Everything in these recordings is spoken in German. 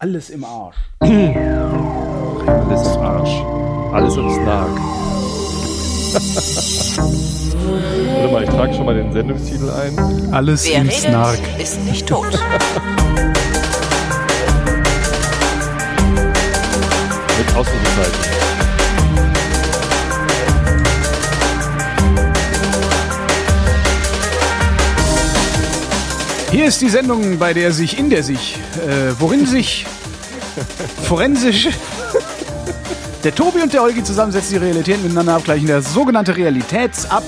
alles im Arsch. Alles im Arsch. Alles im Snark. Warte mal, ich trage schon mal den Sendungstitel ein. Alles Wer im redet, Snark. ist nicht tot. Mit Ausrufezeichen. Hier ist die Sendung, bei der sich in der sich, äh, worin sich forensisch der Tobi und der Olgi zusammensetzen, die Realitäten miteinander abgleichen. Der sogenannte Realitätsab.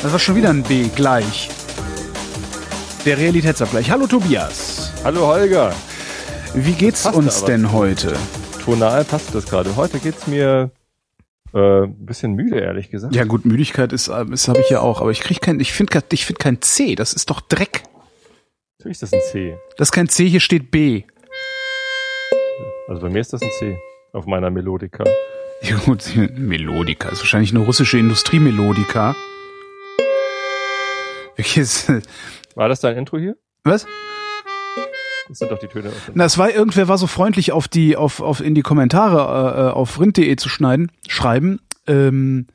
Das war schon wieder ein B gleich. Der Realitätsabgleich. Hallo Tobias. Hallo Holger. Wie geht's Passt uns denn heute? Tonal passt das gerade. Heute geht's mir äh, ein bisschen müde, ehrlich gesagt. Ja gut, Müdigkeit ist, äh, ist habe ich ja auch, aber ich krieg kein, ich finde ich find kein C. Das ist doch Dreck. Natürlich ist das ein C. Das ist kein C, hier steht B. Also bei mir ist das ein C. Auf meiner Melodika. Ja gut, Melodika ist wahrscheinlich eine russische Industriemelodika. War das dein Intro hier? Was? Das sind doch die Töne. Na, es war irgendwer war so freundlich auf die auf auf in die Kommentare äh, auf vrind.de zu schneiden, schreiben, ähm,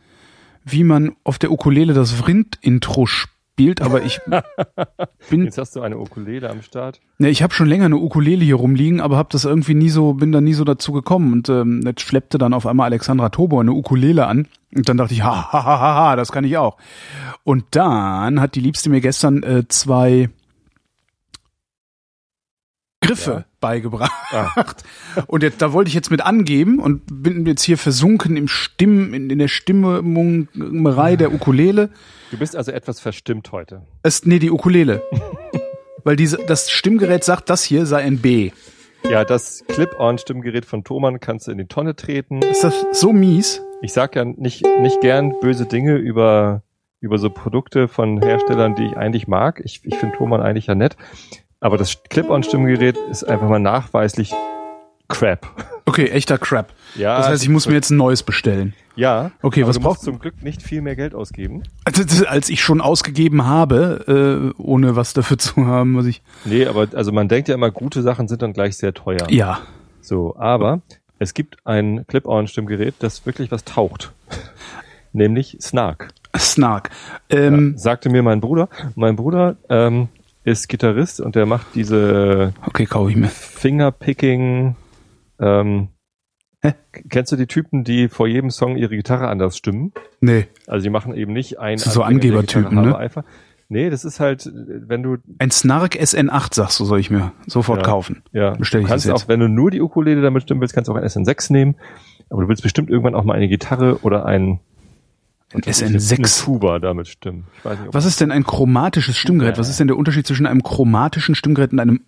wie man auf der Ukulele das Vrind-Intro spielt, aber ich bin Jetzt hast du eine Ukulele am Start. Ne, ich habe schon länger eine Ukulele hier rumliegen, aber habe das irgendwie nie so, bin da nie so dazu gekommen und ähm, jetzt schleppte dann auf einmal Alexandra Tobor eine Ukulele an und dann dachte ich, ha, ha, ha, ha, ha, das kann ich auch. Und dann hat die Liebste mir gestern äh, zwei Griffe Ja. beigebracht. Ah, Und jetzt, da wollte ich jetzt mit angeben und bin jetzt hier versunken im Stimm, in, in der Stimmerei der Ukulele. du bist also etwas verstimmt heute. Es, nee, die Ukulele. Weil diese, das Stimmgerät sagt, das hier sei ein B. Ja, das Clip-On-Stimmgerät von Thomann kannst du in die Tonne treten. Ist das so mies? Ich sag ja nicht, nicht gern böse Dinge über, über so Produkte von Herstellern, die ich eigentlich mag. Ich, ich finde Thomann eigentlich ja nett. Aber das Clip-On-Stimmgerät ist einfach mal nachweislich Crap. Okay, echter Crap. Ja, Das heißt, ich muss mir jetzt ein neues bestellen. Ja. Okay, was du musst braucht- zum Glück nicht viel mehr Geld ausgeben. Also, Als ich schon ausgegeben habe, äh, ohne was dafür zu haben, was ich. Nee, aber also man denkt ja immer, gute Sachen sind dann gleich sehr teuer. Ja. So, aber es gibt ein Clip-On-Stimmgerät, das wirklich was taucht. Nämlich Snark. Snark. Ähm, Ja, sagte mir mein Bruder. Mein Bruder ähm, ist Gitarrist und der macht diese Okay, kau ich mir. Fingerpicking. Ähm, Hä? kennst du die Typen, die vor jedem Song ihre Gitarre anders stimmen? Nee. Also die machen eben nicht ein. Das sind so Angebertypen, ne? Einfach. Nee, das ist halt, wenn du Ein Snark SN8, sagst du, soll ich mir sofort Ja. kaufen. Ja, Bestell ich du kannst das jetzt. auch, wenn du nur die Ukulele damit stimmen willst, kannst du auch ein SN6 nehmen. Aber du willst bestimmt irgendwann auch mal eine Gitarre oder ein, Ein was weiß ich jetzt, eine SN6. Tuba damit stimmen. Nicht, Was ist denn ein chromatisches Stimmgerät? Was ist denn der Unterschied zwischen einem chromatischen Stimmgerät und einem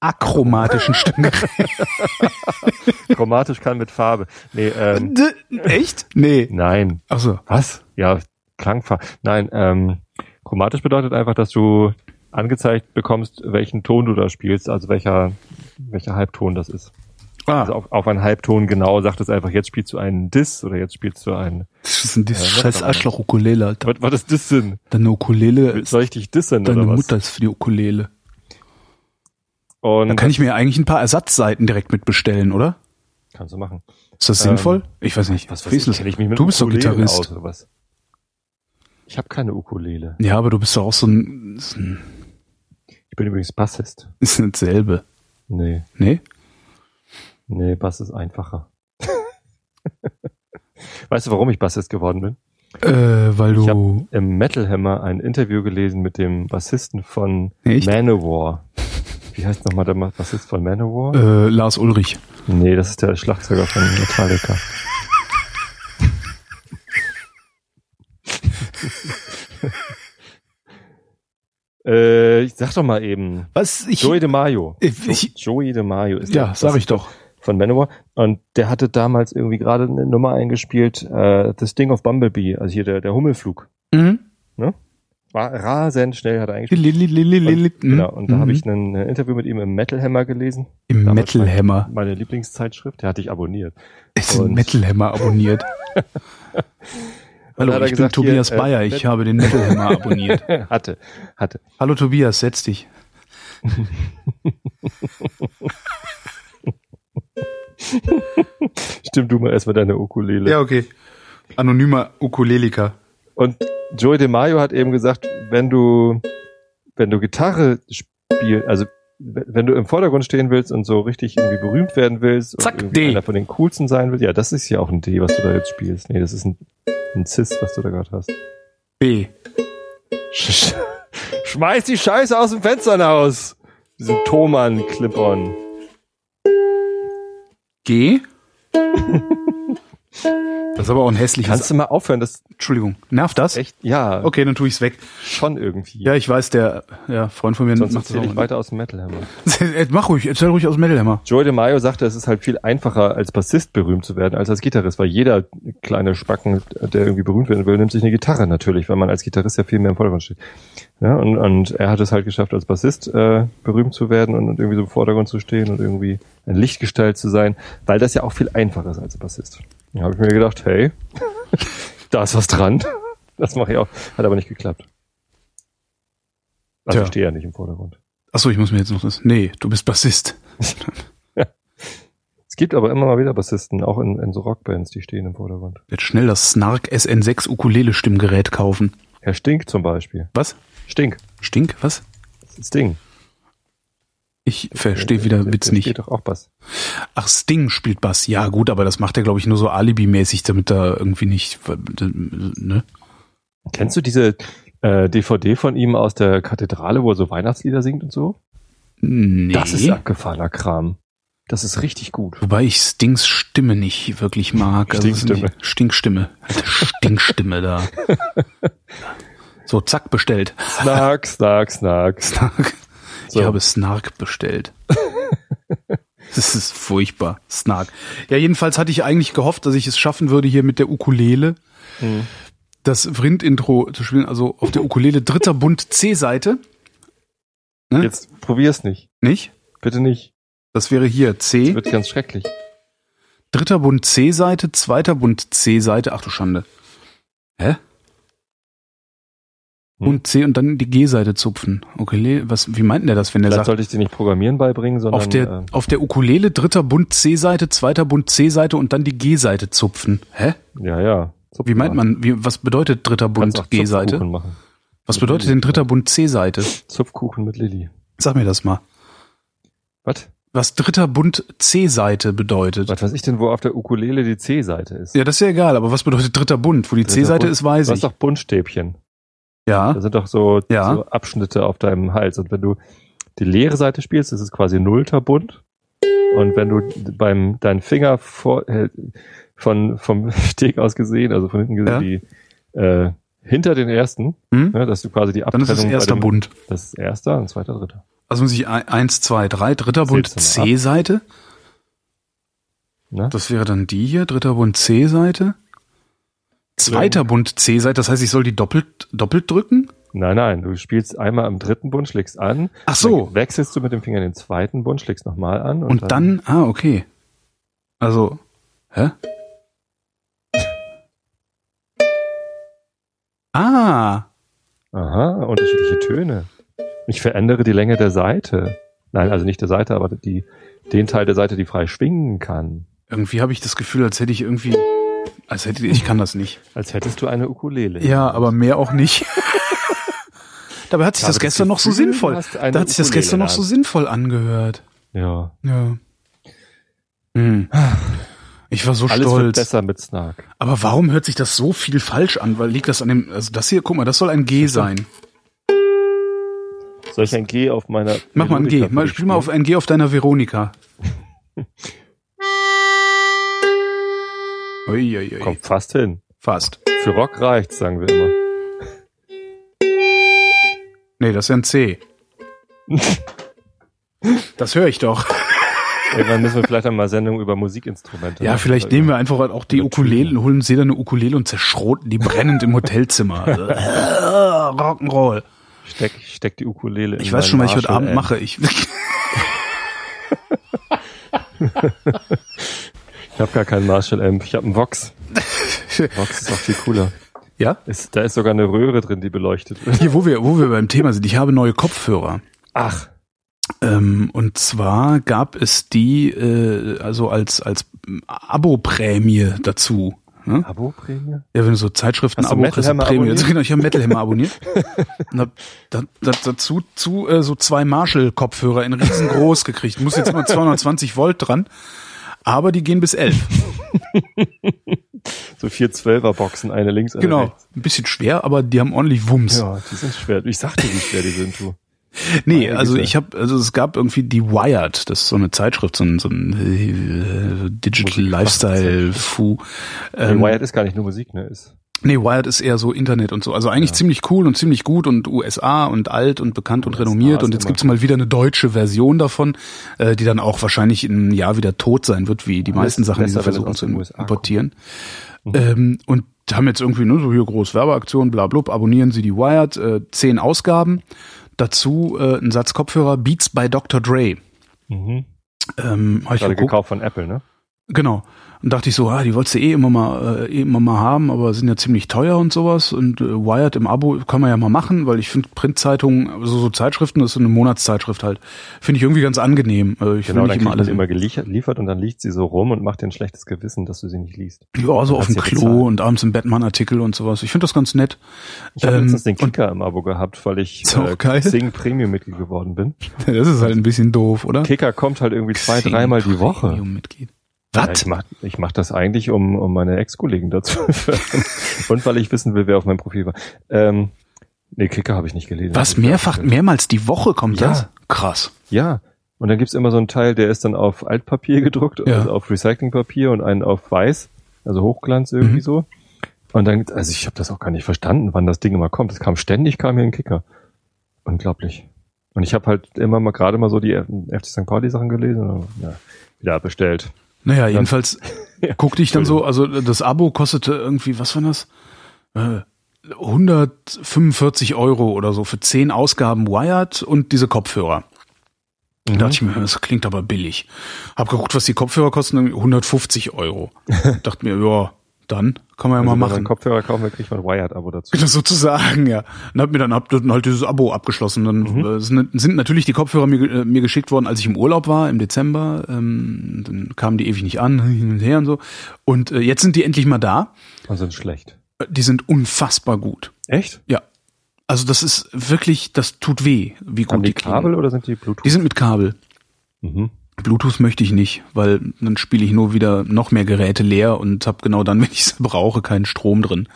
achromatischen Stimmgerät? chromatisch kann mit Farbe. Nee, ähm, D- Echt? Nee. nein. Ach so. Was? Ja, Klangfarbe. Nein, ähm, chromatisch bedeutet einfach, dass du angezeigt bekommst, welchen Ton du da spielst, also welcher, welcher Halbton das ist. Also Ah, auf, auf einen Halbton genau sagt es einfach, jetzt spielst du einen Diss oder jetzt spielst du einen. das ist ein dieses ne, scheiß aber- Arschloch-Ukulele, Alter. Was, was ist das denn? Deine Ukulele, Soll ich dich dissen deine oder was? Mutter ist für die Ukulele. Und Dann kann ich mir eigentlich ein paar Ersatzseiten direkt mitbestellen, oder? kannst du machen. Ist das Ähm, sinnvoll? Ich weiß nicht. Was ist ich, ich mich mit Du bist doch Gitarrist. Aus, oder was? Ich habe keine Ukulele. Ja, aber du bist doch auch so ein, ist ein- Ich bin übrigens Bassist. ist nicht dasselbe. Nee, Nee? Nee, Bass ist einfacher. weißt du, warum ich Bassist geworden bin? Äh, weil Ich du, Im Metal Hammer ein Interview gelesen mit dem Bassisten von Echt? Manowar. Wie heißt nochmal der Bassist von Manowar? äh, Lars Ulrich. Nee, das ist der Schlagzeuger von Metallica. äh, ich sag doch mal eben. Was? Ich, Joey DeMaio. Ich- ich- Joey DeMaio ist ja, der sag ich doch. Von Manowar. Und der hatte damals irgendwie gerade eine Nummer eingespielt, äh, The Sting of Bumblebee, also hier der, der Hummelflug. Mhm. War rasend schnell, hat er eingespielt. Und, genau, und da Mhm. habe ich ein Interview mit ihm im Metal Hammer gelesen. Im damals Metal Hammer. Meine Lieblingszeitschrift, der hatte ich abonniert. Ist ein Metal Hammer abonniert. Hallo, ich bin gesagt, Tobias hier, äh, Bayer, ich habe den Metal Hammer abonniert. hatte, hatte. Hallo Tobias, setz dich. Stimmt, du mal erstmal deine Ukulele. Ja, okay. Anonymer Ukuleliker. Und Joey DeMaio hat eben gesagt, wenn du, wenn du Gitarre spielst, also wenn du im Vordergrund stehen willst und so richtig irgendwie berühmt werden willst Zack, und irgendwie D. einer von den coolsten sein willst, ja, das ist ja auch ein D, was du da jetzt spielst. Nee, das ist ein, ein Cis, was du da gerade hast. B. Sch- Schmeiß die Scheiße aus dem Fenster raus! Diesen Thomann Clip-On. G. Das ist aber auch ein hässliches. Kannst du mal aufhören? Das Entschuldigung. Nervt das? echt, ja, Okay, dann tue ich's weg. schon irgendwie. Ja, ich weiß, der ja, Freund von mir Sonst macht das erzähle ich weiter aus dem Metal Hammer. Mach ruhig, erzähl ruhig aus dem Metal Hammer. Joey DeMaio sagte, es ist halt viel einfacher, als Bassist berühmt zu werden, als als Gitarrist, weil jeder kleine Spacken, der irgendwie berühmt werden will, nimmt sich eine Gitarre natürlich, weil man als Gitarrist ja viel mehr im Vordergrund steht. Ja, und, und er hat es halt geschafft, als Bassist äh, berühmt zu werden und, und irgendwie so im Vordergrund zu stehen und irgendwie ein Lichtgestalt zu sein, weil das ja auch viel einfacher ist als Bassist. Da habe ich mir gedacht, hey, da ist was dran. Das mache ich auch. Hat aber nicht geklappt. Also Tja. ich stehe ja nicht im Vordergrund. Achso, ich muss mir jetzt noch das. Nee, du bist Bassist. Es gibt aber immer mal wieder Bassisten, auch in, in so Rockbands, die stehen im Vordergrund. Jetzt schnell das Snark SN6 Ukulele Stimmgerät kaufen. Herr Stink zum Beispiel. Was? Stink. Stink? Was? Das ist Sting. Ich verstehe wieder Der- Witz der nicht. spielt doch auch Bass. Ach, Sting spielt Bass. Ja, gut, aber das macht er, glaube ich, nur so alibimäßig, damit er irgendwie nicht. Ne? Kennst du diese äh, DVD von ihm aus der Kathedrale, wo er so Weihnachtslieder singt und so? Nee. Das ist abgefahrener Kram. Das ist richtig gut. Wobei ich Stings Stimme nicht wirklich mag. Also Stinkstimme. nicht- Stinkstimme. Stinkstimme da. So, zack, bestellt. Snark, snark, snark. Snark. So. Ich habe Snark bestellt. Das ist furchtbar. Snark. Ja, jedenfalls hatte ich eigentlich gehofft, dass ich es schaffen würde, hier mit der Ukulele Mhm. das Vrind-Intro zu spielen. Also auf der Ukulele dritter Bund C-Seite. Ne? Jetzt probier's nicht. Nicht? Bitte nicht. Das wäre hier Das C. wird ganz schrecklich. Dritter Bund C-Seite, zweiter Bund C-Seite. Ach du Schande. Hä? Hm. Und C und dann die G-Seite zupfen. Ukulele, was, wie meint denn der das, wenn der sagt, sollte ich dir nicht Programmieren beibringen, sondern auf der, äh, auf der Ukulele dritter Bund C-Seite, zweiter Bund C-Seite und dann die G-Seite zupfen. Hä? ja, ja. Wie meint man, wie, was bedeutet dritter Bund G-Seite? Was bedeutet denn dritter Bund C-Seite? Zupfkuchen mit Lilly. Sag mir das mal. Was? Was dritter Bund C-Seite bedeutet. Was weiß ich denn, wo auf der Ukulele die C-Seite ist? Ja, das ist ja egal, aber was bedeutet dritter Bund? Wo die C-Seite ist, weiß Du hast ich. doch Buntstäbchen. Ja. Da sind doch so, Ja. so Abschnitte auf deinem Hals. Und wenn du die leere Seite spielst, ist es quasi nullter Bund. Und wenn du beim deinen Finger vor, äh, von vom Steg aus gesehen, also von hinten gesehen, die äh, hinter den ersten, Hm? ne, dass du quasi die Dann Abtrennung ist es erster dem, Bund. Das ist erster und zweiter, dritter. Also muss ich ein- eins, zwei, drei, dritter Bund. C-Seite. Das wäre dann die hier, dritter Bund C-Seite. Zweiter Bund C-Seite, das heißt, ich soll die doppelt, doppelt drücken? Nein, nein, du spielst einmal am dritten Bund, schlägst an. Ach so. Dann wechselst du mit dem Finger in den zweiten Bund, schlägst nochmal an. Und, dann, ah, okay. Also, hä? Ah, Aha, unterschiedliche Töne. Ich verändere die Länge der Seite. Nein, also nicht der Seite, aber die, den Teil der Seite, die frei schwingen kann. irgendwie habe ich das Gefühl, als hätte ich irgendwie, als hätte ich, kann das nicht. Als hättest du eine Ukulele. Ja, aber mehr auch nicht. Dabei hat sich Ich das gestern noch so sinnvoll, da hat sich das gestern noch so sinnvoll angehört. Ja. Ja. Hm. Ich war so Alles wird stolz. besser mit Snark. Aber warum hört sich das so viel falsch an? Weil liegt das an dem, also das hier, guck mal, das soll ein G sein. Soll ich ein G auf meiner. Mach mal ein G. Mal, spiel mal auf ein G auf deiner Veronika. Uiuiui. Kommt fast hin. Fast. Für Rock reicht's, sagen wir immer. Nee, das ist ja ein C. Das höre ich doch. Irgendwann müssen wir vielleicht einmal Sendung über Musikinstrumente. Ja, vielleicht nehmen wir einfach auch die Ukulelen, holen sie dann eine Ukulele und zerschroten die brennend im Hotelzimmer. Also, äh, Rock'n'Roll. Steck, steck die Ukulele in Ich weiß schon, was ich heute Abend mache. Ich habe gar keinen Marshall Amp. Ich habe einen Vox. Vox ist auch viel cooler. ja? Ist, da ist sogar eine Röhre drin, die beleuchtet wird. Hier, wo wir, wo wir beim Thema sind. Ich habe neue Kopfhörer. Ach, Ähm, und zwar gab es die, äh, also als, als Abo-Prämie dazu. Ne? Abo-Prämie? Ja, wenn du so Zeitschriften Abo Prämie. abonniert? Genau, ich habe Metal Hammer abonniert. und hab da, da, dazu zu, äh, so zwei Marshall-Kopfhörer in riesengroß gekriegt. Muss jetzt immer 220 Volt dran. Aber die gehen bis 11. So vier Zwölfer-Boxen, eine links, eine Genau. rechts. Ein bisschen schwer, aber die haben ordentlich Wumms. Ja, die sind schwer. Ich sagte, wie schwer die sind, du. Nee, Meine also Güte. ich habe, also es gab irgendwie die Wired, das ist so eine Zeitschrift, so ein, so ein äh, Digital Lifestyle Fu. Ähm, Wired ist gar nicht nur Musik, ne? Ist, nee, Wired ist eher so Internet und so. Also eigentlich Ja. ziemlich cool und ziemlich gut und USA und alt und bekannt und USA renommiert. Und jetzt gibt's mal wieder eine deutsche Version davon, äh, die dann auch wahrscheinlich in einem Jahr wieder tot sein wird, wie die meisten Sachen, die sie versuchen zu importieren. Ähm, und haben jetzt irgendwie ne, so hier groß Werbeaktion, bla blub, abonnieren Sie die Wired, äh, zehn Ausgaben. Dazu äh, ein Satz Kopfhörer Beats by Dr. Dre. mhm. Ähm, hab ich Gerade gekauft von Apple, ne? Genau. Und dachte ich so, ah, die wolltest du eh immer mal, äh, eh immer mal haben, aber sind ja ziemlich teuer und sowas. Und äh, Wired im Abo kann man ja mal machen, weil ich finde Printzeitungen, also so Zeitschriften, das ist so eine Monatszeitschrift halt, finde ich irgendwie ganz angenehm. Äh, ich Genau, dann immer alles immer geliefert liefert und dann liegt sie so rum und macht dir ein schlechtes Gewissen, dass du sie nicht liest. Ja, so auf dem Klo bezahlen. und abends im Batman-Artikel und sowas. Ich finde das ganz nett. Ich habe Ähm, letztens den Kicker im Abo gehabt, weil ich äh. Sing Premium-Mitglied geworden bin. Das ist halt ein bisschen doof, oder? Kicker kommt halt irgendwie zwei, dreimal die Woche. Premium-Mitglied. Was? ich mach, ich mach das eigentlich, um, um meine Ex-Kollegen dazu fördern. Und weil ich wissen will, wer auf meinem Profil war. Ähm, nee, Kicker habe ich nicht gelesen. Was, mehrfach, mehrmals die Woche kommt Ja. das? Krass. Ja. Und dann gibt's immer so einen Teil, der ist dann auf Altpapier gedruckt, Ja. also auf Recyclingpapier und einen auf Weiß, also Hochglanz irgendwie Mhm. so. Und dann, also ich habe das auch gar nicht verstanden, wann das Ding immer kommt. Es kam ständig, kam hier ein Kicker. Unglaublich. Und ich habe halt immer mal gerade mal so die FC St. Pauli Sachen gelesen und ja, wieder bestellt. Naja, jedenfalls Ja. guckte ich dann so, also das Abo kostete irgendwie, was war das? Äh, 145 Euro oder so für 10 Ausgaben Wired und diese Kopfhörer. Da dachte ich mir, das klingt aber billig. Hab geguckt, was die Kopfhörer kosten, irgendwie 150 Euro. dachte mir, ja, dann kann man ja Also mal wenn man machen. Kopfhörer kaufen will, kriegt man ein Wired-Abo dazu. Das sozusagen, ja. Und hab mir dann hab dann halt dieses Abo abgeschlossen. Dann äh, sind, natürlich die Kopfhörer mir, äh, mir geschickt worden, als ich im Urlaub war im Dezember. Ähm, dann kamen die ewig nicht an, hin und her und so. Und äh, jetzt sind die endlich mal da. Und sind schlecht. Äh, Die sind unfassbar gut. Echt? Ja. Also das ist wirklich, das tut weh, wie gut Haben die klingen. Kabel oder sind die Bluetooth? Die sind mit Kabel. Mhm. Bluetooth möchte ich nicht, weil dann spiele ich nur wieder noch mehr Geräte leer und habe genau dann, wenn ich sie brauche, keinen Strom drin.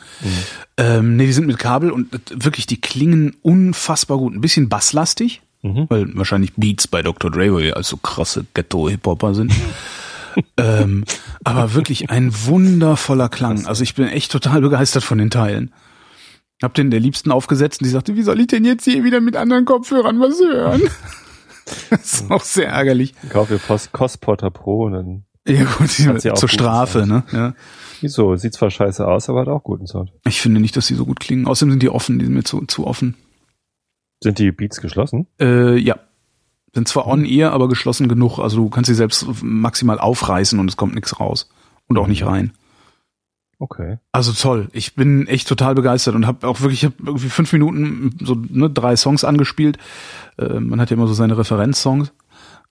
Ähm, nee, die sind mit Kabel und äh, wirklich, die klingen unfassbar gut. Ein bisschen basslastig, Mhm. weil wahrscheinlich Beats bei Dr. Dre, weil also krasse Ghetto-Hip-Hopper sind. ähm, aber wirklich ein wundervoller Klang. Also ich bin echt total begeistert von den Teilen. Hab den der Liebsten aufgesetzt und die sagte, wie soll ich denn jetzt hier wieder mit anderen Kopfhörern was hören? das ist auch sehr ärgerlich. Kauf dir Post Cospotter Pro und dann. Ja gut, sie auch zur guten Strafe, Sound. ne? Ja. Wieso? Sieht zwar scheiße aus, aber hat auch guten Sound. Ich finde nicht, dass die so gut klingen. Außerdem sind die offen, die sind mir zu, zu offen. Sind die Beats geschlossen? Äh, ja. Sind zwar on-ear, aber geschlossen genug. Also du kannst sie selbst maximal aufreißen und es kommt nichts raus. Und auch nicht rein. Okay. Also toll. Ich bin echt total begeistert und habe auch wirklich, ich habe irgendwie fünf Minuten so ne, drei Songs angespielt. Äh, man hat ja immer so seine Referenzsongs.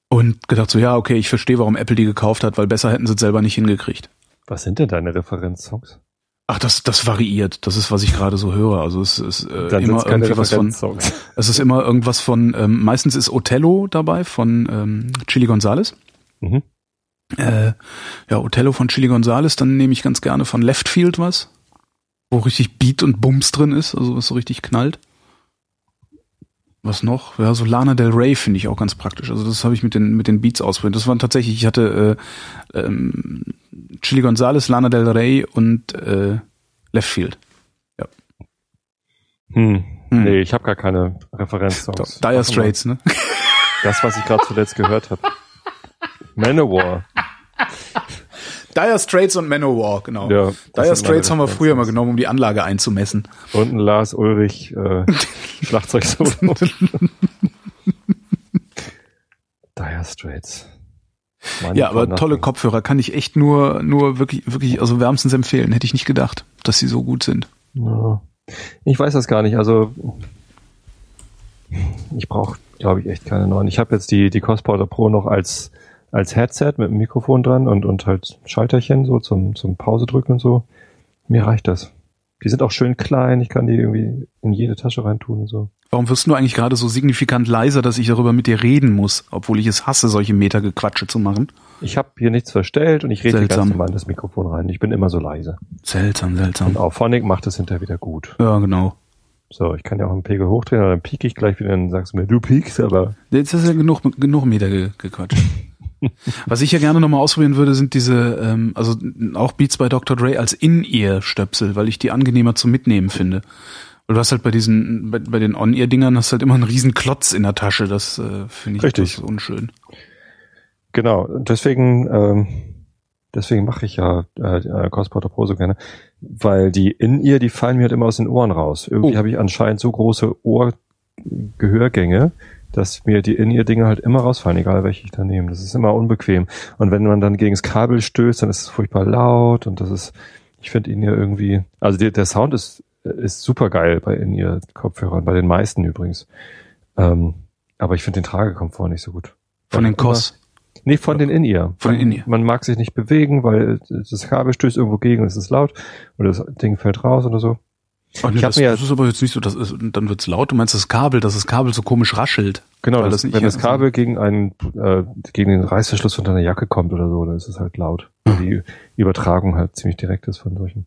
Und gedacht so, ja, okay, ich verstehe, warum Apple die gekauft hat, weil besser hätten sie es selber nicht hingekriegt. Was sind denn deine Referenzsongs? Ach, das, das variiert. Das ist, was ich gerade so höre. Also es ist äh, Dann immer irgendwie was von. Es ist immer irgendwas von. Ähm, meistens ist Othello dabei von ähm, Chili Gonzales. Mhm. Äh, ja, Othello von Chili Gonzales. Dann nehme ich ganz gerne von Left Field was, wo richtig Beat und Bums drin ist, also was so richtig knallt. Was noch? Ja, so Lana Del Rey finde ich auch ganz praktisch. Also das habe ich mit den mit den Beats ausprobiert. Das waren tatsächlich, ich hatte äh, ähm, Chili Gonzales, Lana Del Rey und äh, Left Field. Hm. Hm. Nee, ich habe gar keine Referenzsongs. Dire Straits, ne? Das, was ich gerade zuletzt gehört habe. Manowar. Dire Straits und Manowar, genau. Ja, Dire Straits haben meine wir früher mal genommen, um die Anlage einzumessen. Und ein Lars Ulrich äh, Schlagzeugsolo. Dire Straits. Money Ja, aber tolle. Kopfhörer kann ich echt nur, nur wirklich, wirklich, also wärmstens empfehlen. Hätte ich nicht gedacht, dass sie so gut sind. Ja. Ich weiß das gar nicht. Also ich brauche, glaube ich, echt keine neuen. Ich habe jetzt die die Cosporter Pro noch als als Headset mit einem Mikrofon dran und, und halt Schalterchen so zum, zum Pause drücken und so. Mir reicht das. Die sind auch schön klein, ich kann die irgendwie in jede Tasche reintun und so. Warum wirst du eigentlich gerade so signifikant leiser, dass ich darüber mit dir reden muss, obwohl ich es hasse, solche Metergequatsche zu machen? Ich habe hier nichts verstellt und ich rede Seltsam. ganz normal in das Mikrofon rein. Ich bin immer so leise. Seltsam, Und seltsam. auch Phonic macht es hinterher wieder gut. Ja, genau. So, ich kann ja auch einen Pegel hochdrehen, aber dann piek ich gleich wieder und sagst du mir, du piekst, aber Jetzt ist ja genug, genug Meter ge, gequatscht. Was ich ja gerne nochmal ausprobieren würde, sind diese, ähm, also auch Beats bei Dr. Dre als In-Ear-Stöpsel, weil ich die angenehmer zum Mitnehmen finde. Weil du hast halt bei diesen, bei, bei den On-Ear-Dingern hast halt immer einen riesen Klotz in der Tasche. Das äh, finde ich Richtig. unschön. Genau, und deswegen, ähm, deswegen mache ich ja äh, äh, Crossporter Pro so gerne, weil die in ihr, die fallen mir halt immer aus den Ohren raus. Irgendwie Oh. habe ich anscheinend so große Ohrgehörgänge, dass mir die in ihr Dinge halt immer rausfallen, egal welche ich da nehme. Das ist immer unbequem. Und wenn man dann gegen das Kabel stößt, dann ist es furchtbar laut und das ist, ich finde in ihr irgendwie, also die, der Sound ist ist super geil bei in ihr Kopfhörern, bei den meisten übrigens. Ähm, aber ich finde den Tragekomfort nicht so gut. Von den Kos. Nee, von den In-Ear. Von den In-Ear. Man mag sich nicht bewegen, weil das Kabel stößt irgendwo gegen und es ist laut oder das Ding fällt raus oder so. Oh, nee, Ich das, mir- das ist aber jetzt nicht so, das ist, dann wird's laut. Du meinst das Kabel, dass das Kabel so komisch raschelt. Genau, das, das wenn das Kabel gegen einen äh, gegen den Reißverschluss von deiner Jacke kommt oder so, dann ist es halt laut. Weil Die Übertragung halt ziemlich direkt ist von solchen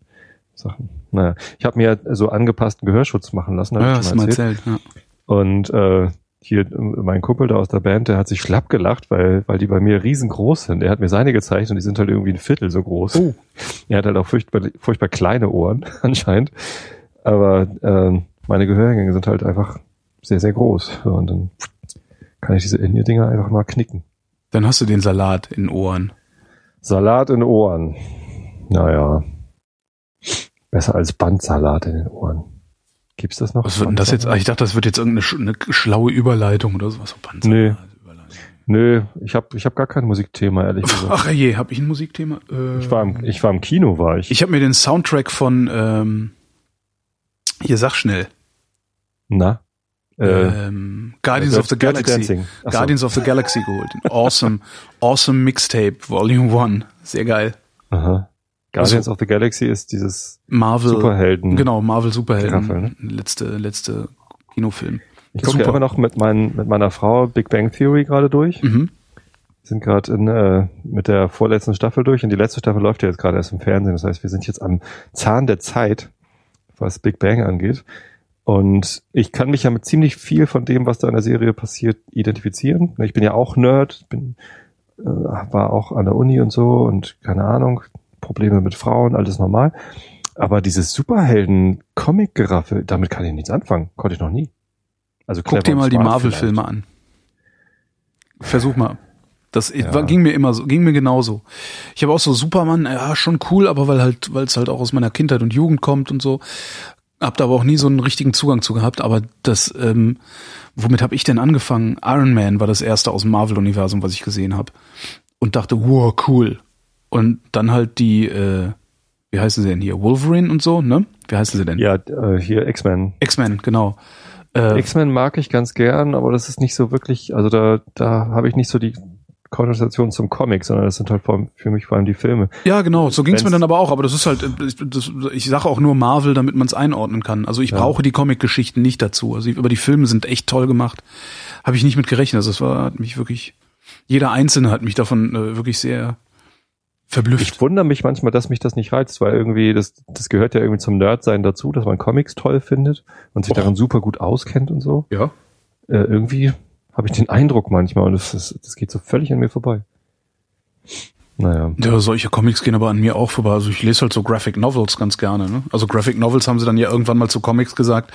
Sachen. Naja, ich habe mir so angepassten Gehörschutz machen lassen, Ja, hast du mal erzählt. erzählt. Ja. Und äh, hier äh, mein Kumpel da aus der Band, der hat sich schlapp gelacht, weil weil die bei mir riesengroß sind. Er hat mir seine gezeigt und die sind halt irgendwie ein Viertel so groß. Oh. Er hat halt auch furchtbar, furchtbar kleine Ohren anscheinend. Aber ähm, meine Gehörgänge sind halt einfach sehr, sehr groß. Und dann kann ich diese In-Ear-Dinger einfach mal knicken. Dann hast du den Salat in den Ohren. Salat in Ohren. Naja. Besser als Bandsalat in den Ohren. Gibt's das noch? Was wird denn das jetzt? Ich dachte, das wird jetzt irgendeine sch eine schlaue Überleitung oder sowas. So Panzer. Nee. Nö, ich habe ich hab gar kein Musikthema, ehrlich gesagt. Ach je, habe ich ein Musikthema? Äh, Ich war im, ich war im Kino, war ich. ich habe mir den Soundtrack von ähm, hier sag schnell. Na? Äh, ähm, Guardians of the Galaxy. So. Guardians of the Galaxy geholt. Awesome, awesome Mixtape Volume 1. Sehr geil. Aha. Guardians of the Galaxy ist dieses Marvel. Superhelden. Genau, Marvel Superhelden. Giraffe, ne? Letzte, letzte Kinofilm. Ich gucke ja immer noch mit, mein, mit meiner Frau Big Bang Theory gerade durch. Mhm. sind gerade in äh, mit der vorletzten Staffel durch und die letzte Staffel läuft ja jetzt gerade erst im Fernsehen. Das heißt, wir sind jetzt am Zahn der Zeit, was Big Bang angeht. Und ich kann mich ja mit ziemlich viel von dem, was da in der Serie passiert, identifizieren. Ich bin ja auch Nerd, bin, äh, war auch an der Uni und so und keine Ahnung, Probleme mit Frauen, alles normal. Aber dieses Superhelden-Comic-Geraffe, damit kann ich nichts anfangen. Konnte ich noch nie. Also Guck dir mal die Marvel-Filme an. Versuch mal. Das Ja. ging mir immer so, ging mir genauso. Ich habe auch so Superman, ja, schon cool, aber weil halt, weil es halt auch aus meiner Kindheit und Jugend kommt und so. Hab da aber auch nie so einen richtigen Zugang zu gehabt. Aber das, ähm, womit habe ich denn angefangen? Iron Man war das erste aus dem Marvel-Universum, was ich gesehen habe. Und dachte, wow, cool. Und dann halt die, äh, wie heißen sie denn hier? Wolverine und so, ne? Wie heißen sie denn? Ja, äh, hier X-Men. X-Men, genau. Äh, X-Men mag ich ganz gern, aber das ist nicht so wirklich, also da, da habe ich nicht so die Konnotation zum Comic, sondern das sind halt vor, für mich vor allem die Filme. Ja, genau, so ging's mir Wenn's- dann aber auch, aber das ist halt, ich, das, ich sage auch nur Marvel, damit man es einordnen kann. Also ich Ja. brauche die Comic-Geschichten nicht dazu. Also aber die Filme sind echt toll gemacht. Habe ich nicht mit gerechnet. Also es war, hat mich wirklich, jeder Einzelne hat mich davon äh, wirklich sehr verblüfft. Ich wundere mich manchmal, dass mich das nicht reizt, weil irgendwie, das, das gehört ja irgendwie zum Nerdsein dazu, dass man Comics toll findet und sich Och. darin super gut auskennt und so. ja. Äh, irgendwie habe ich den Eindruck manchmal und das, das, das geht so völlig an mir vorbei. Naja. Ja, solche Comics gehen aber an mir auch vorbei. Also ich lese halt so Graphic Novels ganz gerne. Ne? Also Graphic Novels haben sie dann ja irgendwann mal zu Comics gesagt,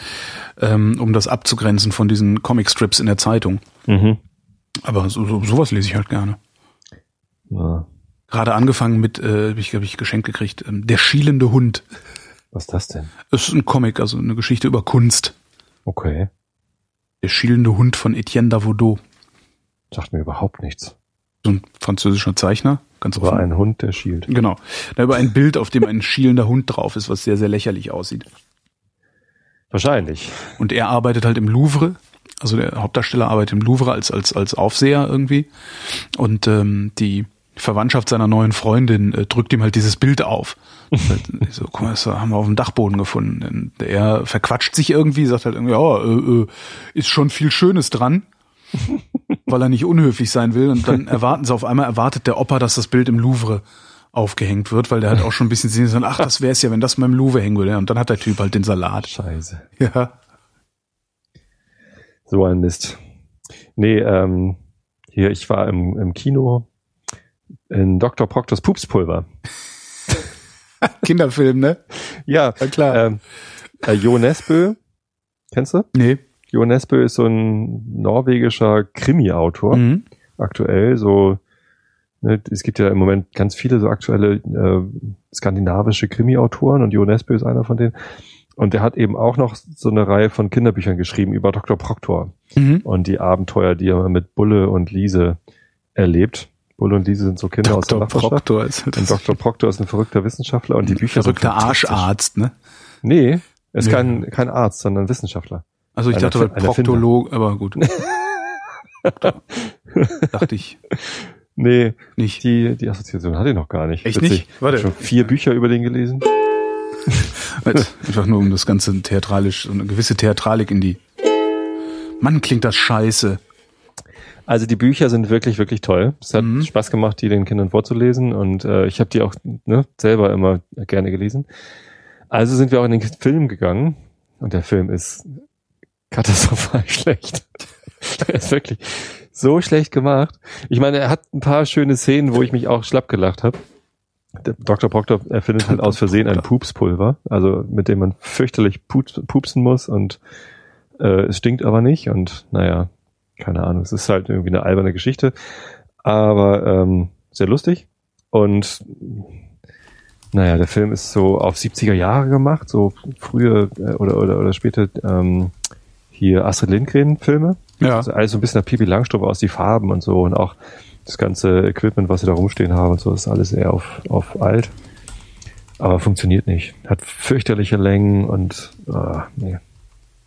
ähm, um das abzugrenzen von diesen Comic-Strips in der Zeitung. Mhm. Aber so, so, sowas lese ich halt gerne. Ja. Gerade angefangen mit, äh, hab ich habe ich geschenkt gekriegt, ähm, der schielende Hund. Was ist das denn? Es ist ein Comic, also eine Geschichte über Kunst. Okay. Der schielende Hund von Etienne Davodeau. Sagt mir überhaupt nichts. So ein französischer Zeichner, ganz War offen. ein Hund, der schielt. Genau. Da über ein Bild, auf dem ein schielender Hund drauf ist, was sehr, sehr lächerlich aussieht. Wahrscheinlich. Und er arbeitet halt im Louvre Also der Hauptdarsteller arbeitet im Louvre als, als, als Aufseher irgendwie. Und ähm, die Verwandtschaft seiner neuen Freundin äh, drückt ihm halt dieses Bild auf. so, guck mal, das haben wir auf dem Dachboden gefunden. Und er verquatscht sich irgendwie, sagt halt irgendwie, oh, äh, ist schon viel Schönes dran, weil er nicht unhöflich sein will. Und dann erwarten sie auf einmal, erwartet der Opa, dass das Bild im Louvre aufgehängt wird, weil der hat auch schon ein bisschen Sinn, so, ach, das wär's ja, wenn das mal im Louvre hängen würde. Und dann hat der Typ halt den Salat. Scheiße. Ja. So ein Mist. Nee, ähm, hier, ich war im, im Kino in Dr. Proctors Pupspulver. Kinderfilm, ne? Ja, Ja, klar. ähm, äh, Jo Nesbø, kennst du? nee. Jo Nesbø ist so ein norwegischer Krimi-Autor, Mhm. aktuell, so, ne, es gibt ja im Moment ganz viele so aktuelle äh, skandinavische Krimi-Autoren und Jo Nesbø ist einer von denen. Und der hat eben auch noch so eine Reihe von Kinderbüchern geschrieben über Dr. Proctor Mhm. und die Abenteuer, die er mit Bulle und Liese erlebt. Und Liese sind so Kinder aus der Dr. Nachbarschaft. Proctor ist halt Und Dr. Proctor ist ein verrückter Wissenschaftler und die Bücher verrückter sind fantastisch. Arscharzt, ne? Nee, er ist Nee. kein, kein Arzt, sondern Wissenschaftler. Also ich dachte, einer Proktolog, aber gut. dachte ich Nee, nicht. die, die Assoziation hatte ich noch gar nicht. Echt nicht? Warte. Warte. Schon vier Bücher über den gelesen. Einfach nur um das Ganze theatralisch, so eine gewisse Theatralik in die. Mann, klingt das scheiße. Also die Bücher sind wirklich, wirklich toll. Es hat Mhm. Spaß gemacht, die den Kindern vorzulesen und äh, ich habe die auch ne, selber immer gerne gelesen. Also sind wir auch in den Film gegangen und der Film ist katastrophal schlecht. er ist wirklich so schlecht gemacht. Ich meine, er hat ein paar schöne Szenen, wo ich mich auch schlapp gelacht habe. Dr. Proctor erfindet halt aus Versehen ein Pupspulver, also mit dem man fürchterlich pups, pupsen muss und äh, es stinkt aber nicht und naja, keine Ahnung, es ist halt irgendwie eine alberne Geschichte, aber ähm, sehr lustig und naja, der Film ist so auf 70er Jahre gemacht, so frühe äh, oder, oder, oder später ähm, hier Astrid Lindgren Filme. Ja. Also alles so ein bisschen nach Pipi Langstrumpf aus, die Farben und so und auch das ganze Equipment, was sie da rumstehen haben und so, ist alles eher auf, auf alt. Aber funktioniert nicht. Hat fürchterliche Längen und ah, nee.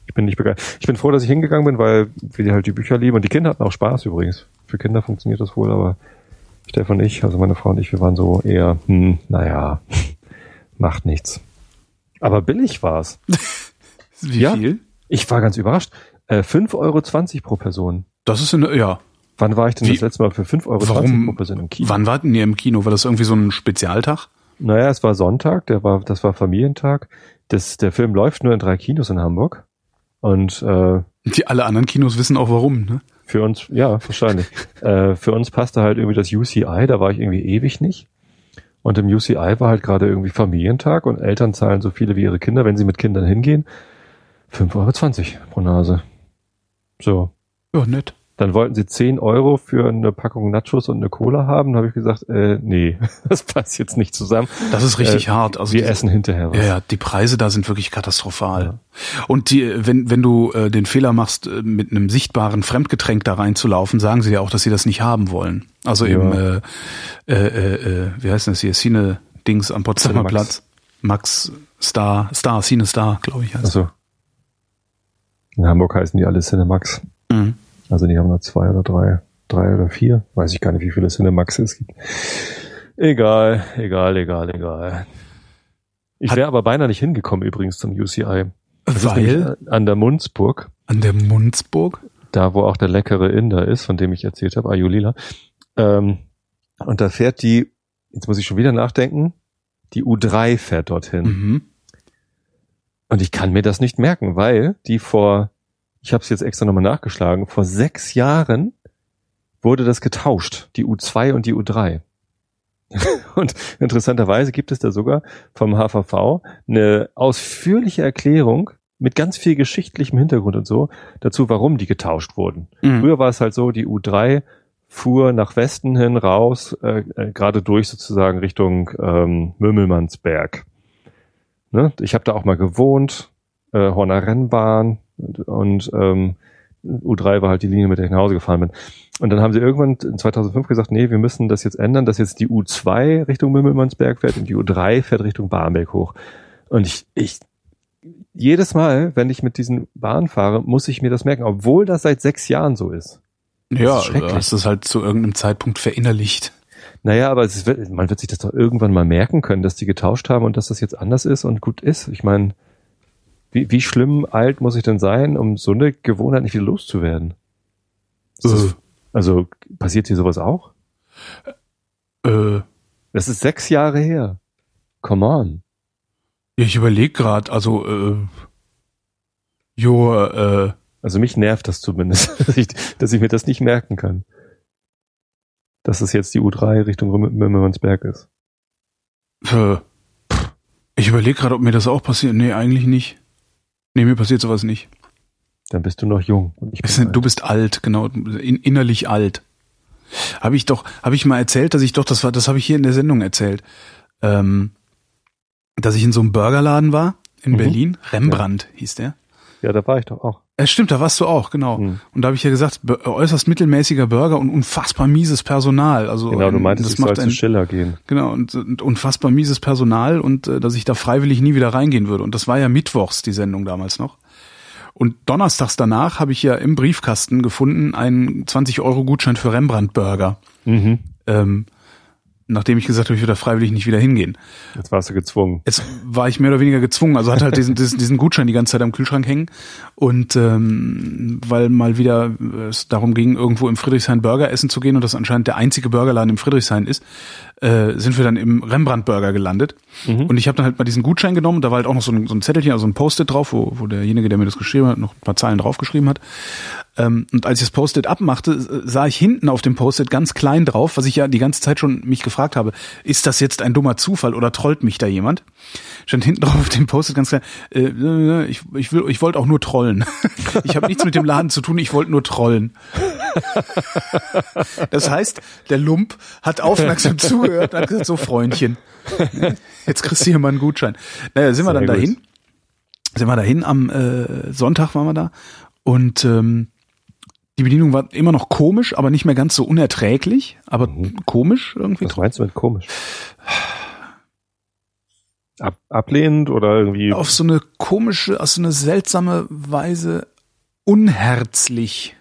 Ich bin nicht begeistert. Ich bin froh, dass ich hingegangen bin, weil wir halt die Bücher lieben und die Kinder hatten auch Spaß übrigens. Für Kinder funktioniert das wohl, aber Stefan und ich, also meine Frau und ich, wir waren so eher, hm, naja, macht nichts. Aber billig war's. Wie Ja. viel? Ich war ganz überrascht. Äh, 5,20 Euro pro Person. Das ist eine, ja. Wann war ich denn Wie? das letzte Mal für 5,20 Euro Warum? pro Person im Kino? Wann warten ihr im Kino? War das irgendwie so ein Spezialtag? Naja, es war Sonntag, der war, das war Familientag. Das, der Film läuft nur in drei Kinos in Hamburg. Und äh, Die alle anderen Kinos wissen auch warum, ne? für uns, ja, wahrscheinlich. äh, für uns passte halt irgendwie das UCI, da war ich irgendwie ewig nicht. Und im UCI war halt gerade irgendwie Familientag und Eltern zahlen so viele wie ihre Kinder, wenn sie mit Kindern hingehen. 5,20 Euro pro Nase. So. Ja, nett. Dann wollten sie 10 Euro für eine Packung Nachos und eine Cola haben. Da habe ich gesagt, äh, nee, das passt jetzt nicht zusammen. Das ist richtig Äh, hart. Also Wir diese- essen hinterher was. Ja, ja, die Preise da sind wirklich katastrophal. Und die, wenn, wenn du äh, den Fehler machst, äh, mit einem sichtbaren Fremdgetränk da reinzulaufen, sagen sie ja auch, dass sie das nicht haben wollen. Also Ja. im, äh, äh, äh, äh, wie heißt das hier, Cine-Dings am Potsdamer Cinemax. Platz. Max Star, Star, Cine Star, glaube ich. Heißt. Also in Hamburg heißen die alle Cinemax. Mhm. Also die haben da zwei oder drei, drei oder vier. Weiß ich gar nicht, wie viele Cinemax es gibt. Egal, egal, egal, egal. Ich wäre aber beinahe nicht hingekommen übrigens zum UCI. Das Weil an der Munzburg, an der Munzburg. da wo auch der leckere Inder ist, von dem ich erzählt habe, Ayulila. Ähm, und da fährt die, jetzt muss ich schon wieder nachdenken, die U3 fährt dorthin. Mhm. Und ich kann mir das nicht merken, weil die vor, ich habe es jetzt extra nochmal nachgeschlagen, vor sechs Jahren wurde das getauscht, die U2 und die U3. und interessanterweise gibt es da sogar vom HVV eine ausführliche Erklärung mit ganz viel geschichtlichem Hintergrund und so dazu, warum die getauscht wurden. Mhm. Früher war es halt so, die U3 fuhr nach Westen hin raus, äh, äh, gerade durch sozusagen Richtung ähm, Mümmelmannsberg. Ne? Ich habe da auch mal gewohnt, äh, Horner Rennbahn und, ähm, U3 war halt die Linie, mit der ich nach Hause gefahren bin. Und dann haben sie irgendwann in 2005 gesagt, nee, wir müssen das jetzt ändern, dass jetzt die U2 Richtung Mümmelmannsberg fährt und die U3 fährt Richtung Barmbek hoch. Und ich, ich jedes Mal, wenn ich mit diesen Bahn fahre, muss ich mir das merken, obwohl das seit sechs Jahren so ist. Ja, du hast es halt zu irgendeinem Zeitpunkt verinnerlicht. Naja, aber wird, man wird sich das doch irgendwann mal merken können, dass die getauscht haben und dass das jetzt anders ist und gut ist. Ich meine, wie, wie schlimm alt muss ich denn sein, um so eine Gewohnheit nicht wieder loszuwerden? Äh. Das, also passiert hier sowas auch? Äh, Das ist sechs Jahre her. Come on. ja, ich überlege gerade, also, äh, jo, äh, Also mich nervt das zumindest, dass ich, dass ich mir das nicht merken kann. Dass es jetzt die U3 Richtung Mümmermannsberg ist. äh, ich überlege gerade, ob mir das auch passiert. Nee, eigentlich nicht. Nee, mir passiert sowas nicht. Dann bist du noch jung. Und ich bin Du bist alt, genau, in, innerlich alt. Habe ich doch, habe ich mal erzählt, dass ich doch, das war, das habe ich hier in der Sendung erzählt, ähm, dass ich in so einem Burgerladen war in Mhm. Berlin. Rembrandt hieß der. Ja, da war ich doch auch. Äh, stimmt, da warst du auch, genau. Mhm. Und da habe ich ja gesagt, äußerst mittelmäßiger Burger und unfassbar mieses Personal. Also Genau, du ähm, meintest, das ich soll macht zu Schiller gehen. Genau, und, und unfassbar mieses Personal und äh, dass ich da freiwillig nie wieder reingehen würde. Und das war ja mittwochs, die Sendung damals noch. Und donnerstags danach habe ich ja im Briefkasten gefunden einen 20-Euro-Gutschein für Rembrandt-Burger. Mhm. Ähm, nachdem ich gesagt habe, ich würde da freiwillig nicht wieder hingehen. Jetzt warst du gezwungen. Jetzt war ich mehr oder weniger gezwungen, also hatte halt diesen, diesen, diesen Gutschein die ganze Zeit am Kühlschrank hängen. Und ähm, weil mal wieder es darum ging, irgendwo im Friedrichshain Burger essen zu gehen und das anscheinend der einzige Burgerladen im Friedrichshain ist, äh, sind wir dann im Rembrandt Burger gelandet. Und ich habe dann halt mal diesen Gutschein genommen, da war halt auch noch so ein, so ein Zettelchen, also ein Post-it drauf, wo, wo derjenige, der mir das geschrieben hat, noch ein paar Zeilen draufgeschrieben hat. Ähm, und als ich das Post-it abmachte, sah ich hinten auf dem Post-it ganz klein drauf, was ich ja die ganze Zeit schon mich gefragt habe, ist das jetzt ein dummer Zufall oder trollt mich da jemand? Stand hinten drauf auf dem Post-it ganz klein, äh, äh, ich, ich, will, ich wollte auch nur trollen. Ich habe nichts mit dem Laden zu tun, ich wollte nur trollen. Das heißt, der Lump hat aufmerksam zugehört und hat gesagt, so Freundchen, jetzt kriegst du hier mal einen Gutschein. Naja, sind wir Sehr dann gut. dahin. Sind wir dahin, am äh, Sonntag waren wir da. Und ähm, die Bedienung war immer noch komisch, aber nicht mehr ganz so unerträglich, aber komisch irgendwie. Was meinst du mit komisch? Ab, ablehnend oder irgendwie? Auf so eine komische, auf so eine seltsame Weise unherzlich.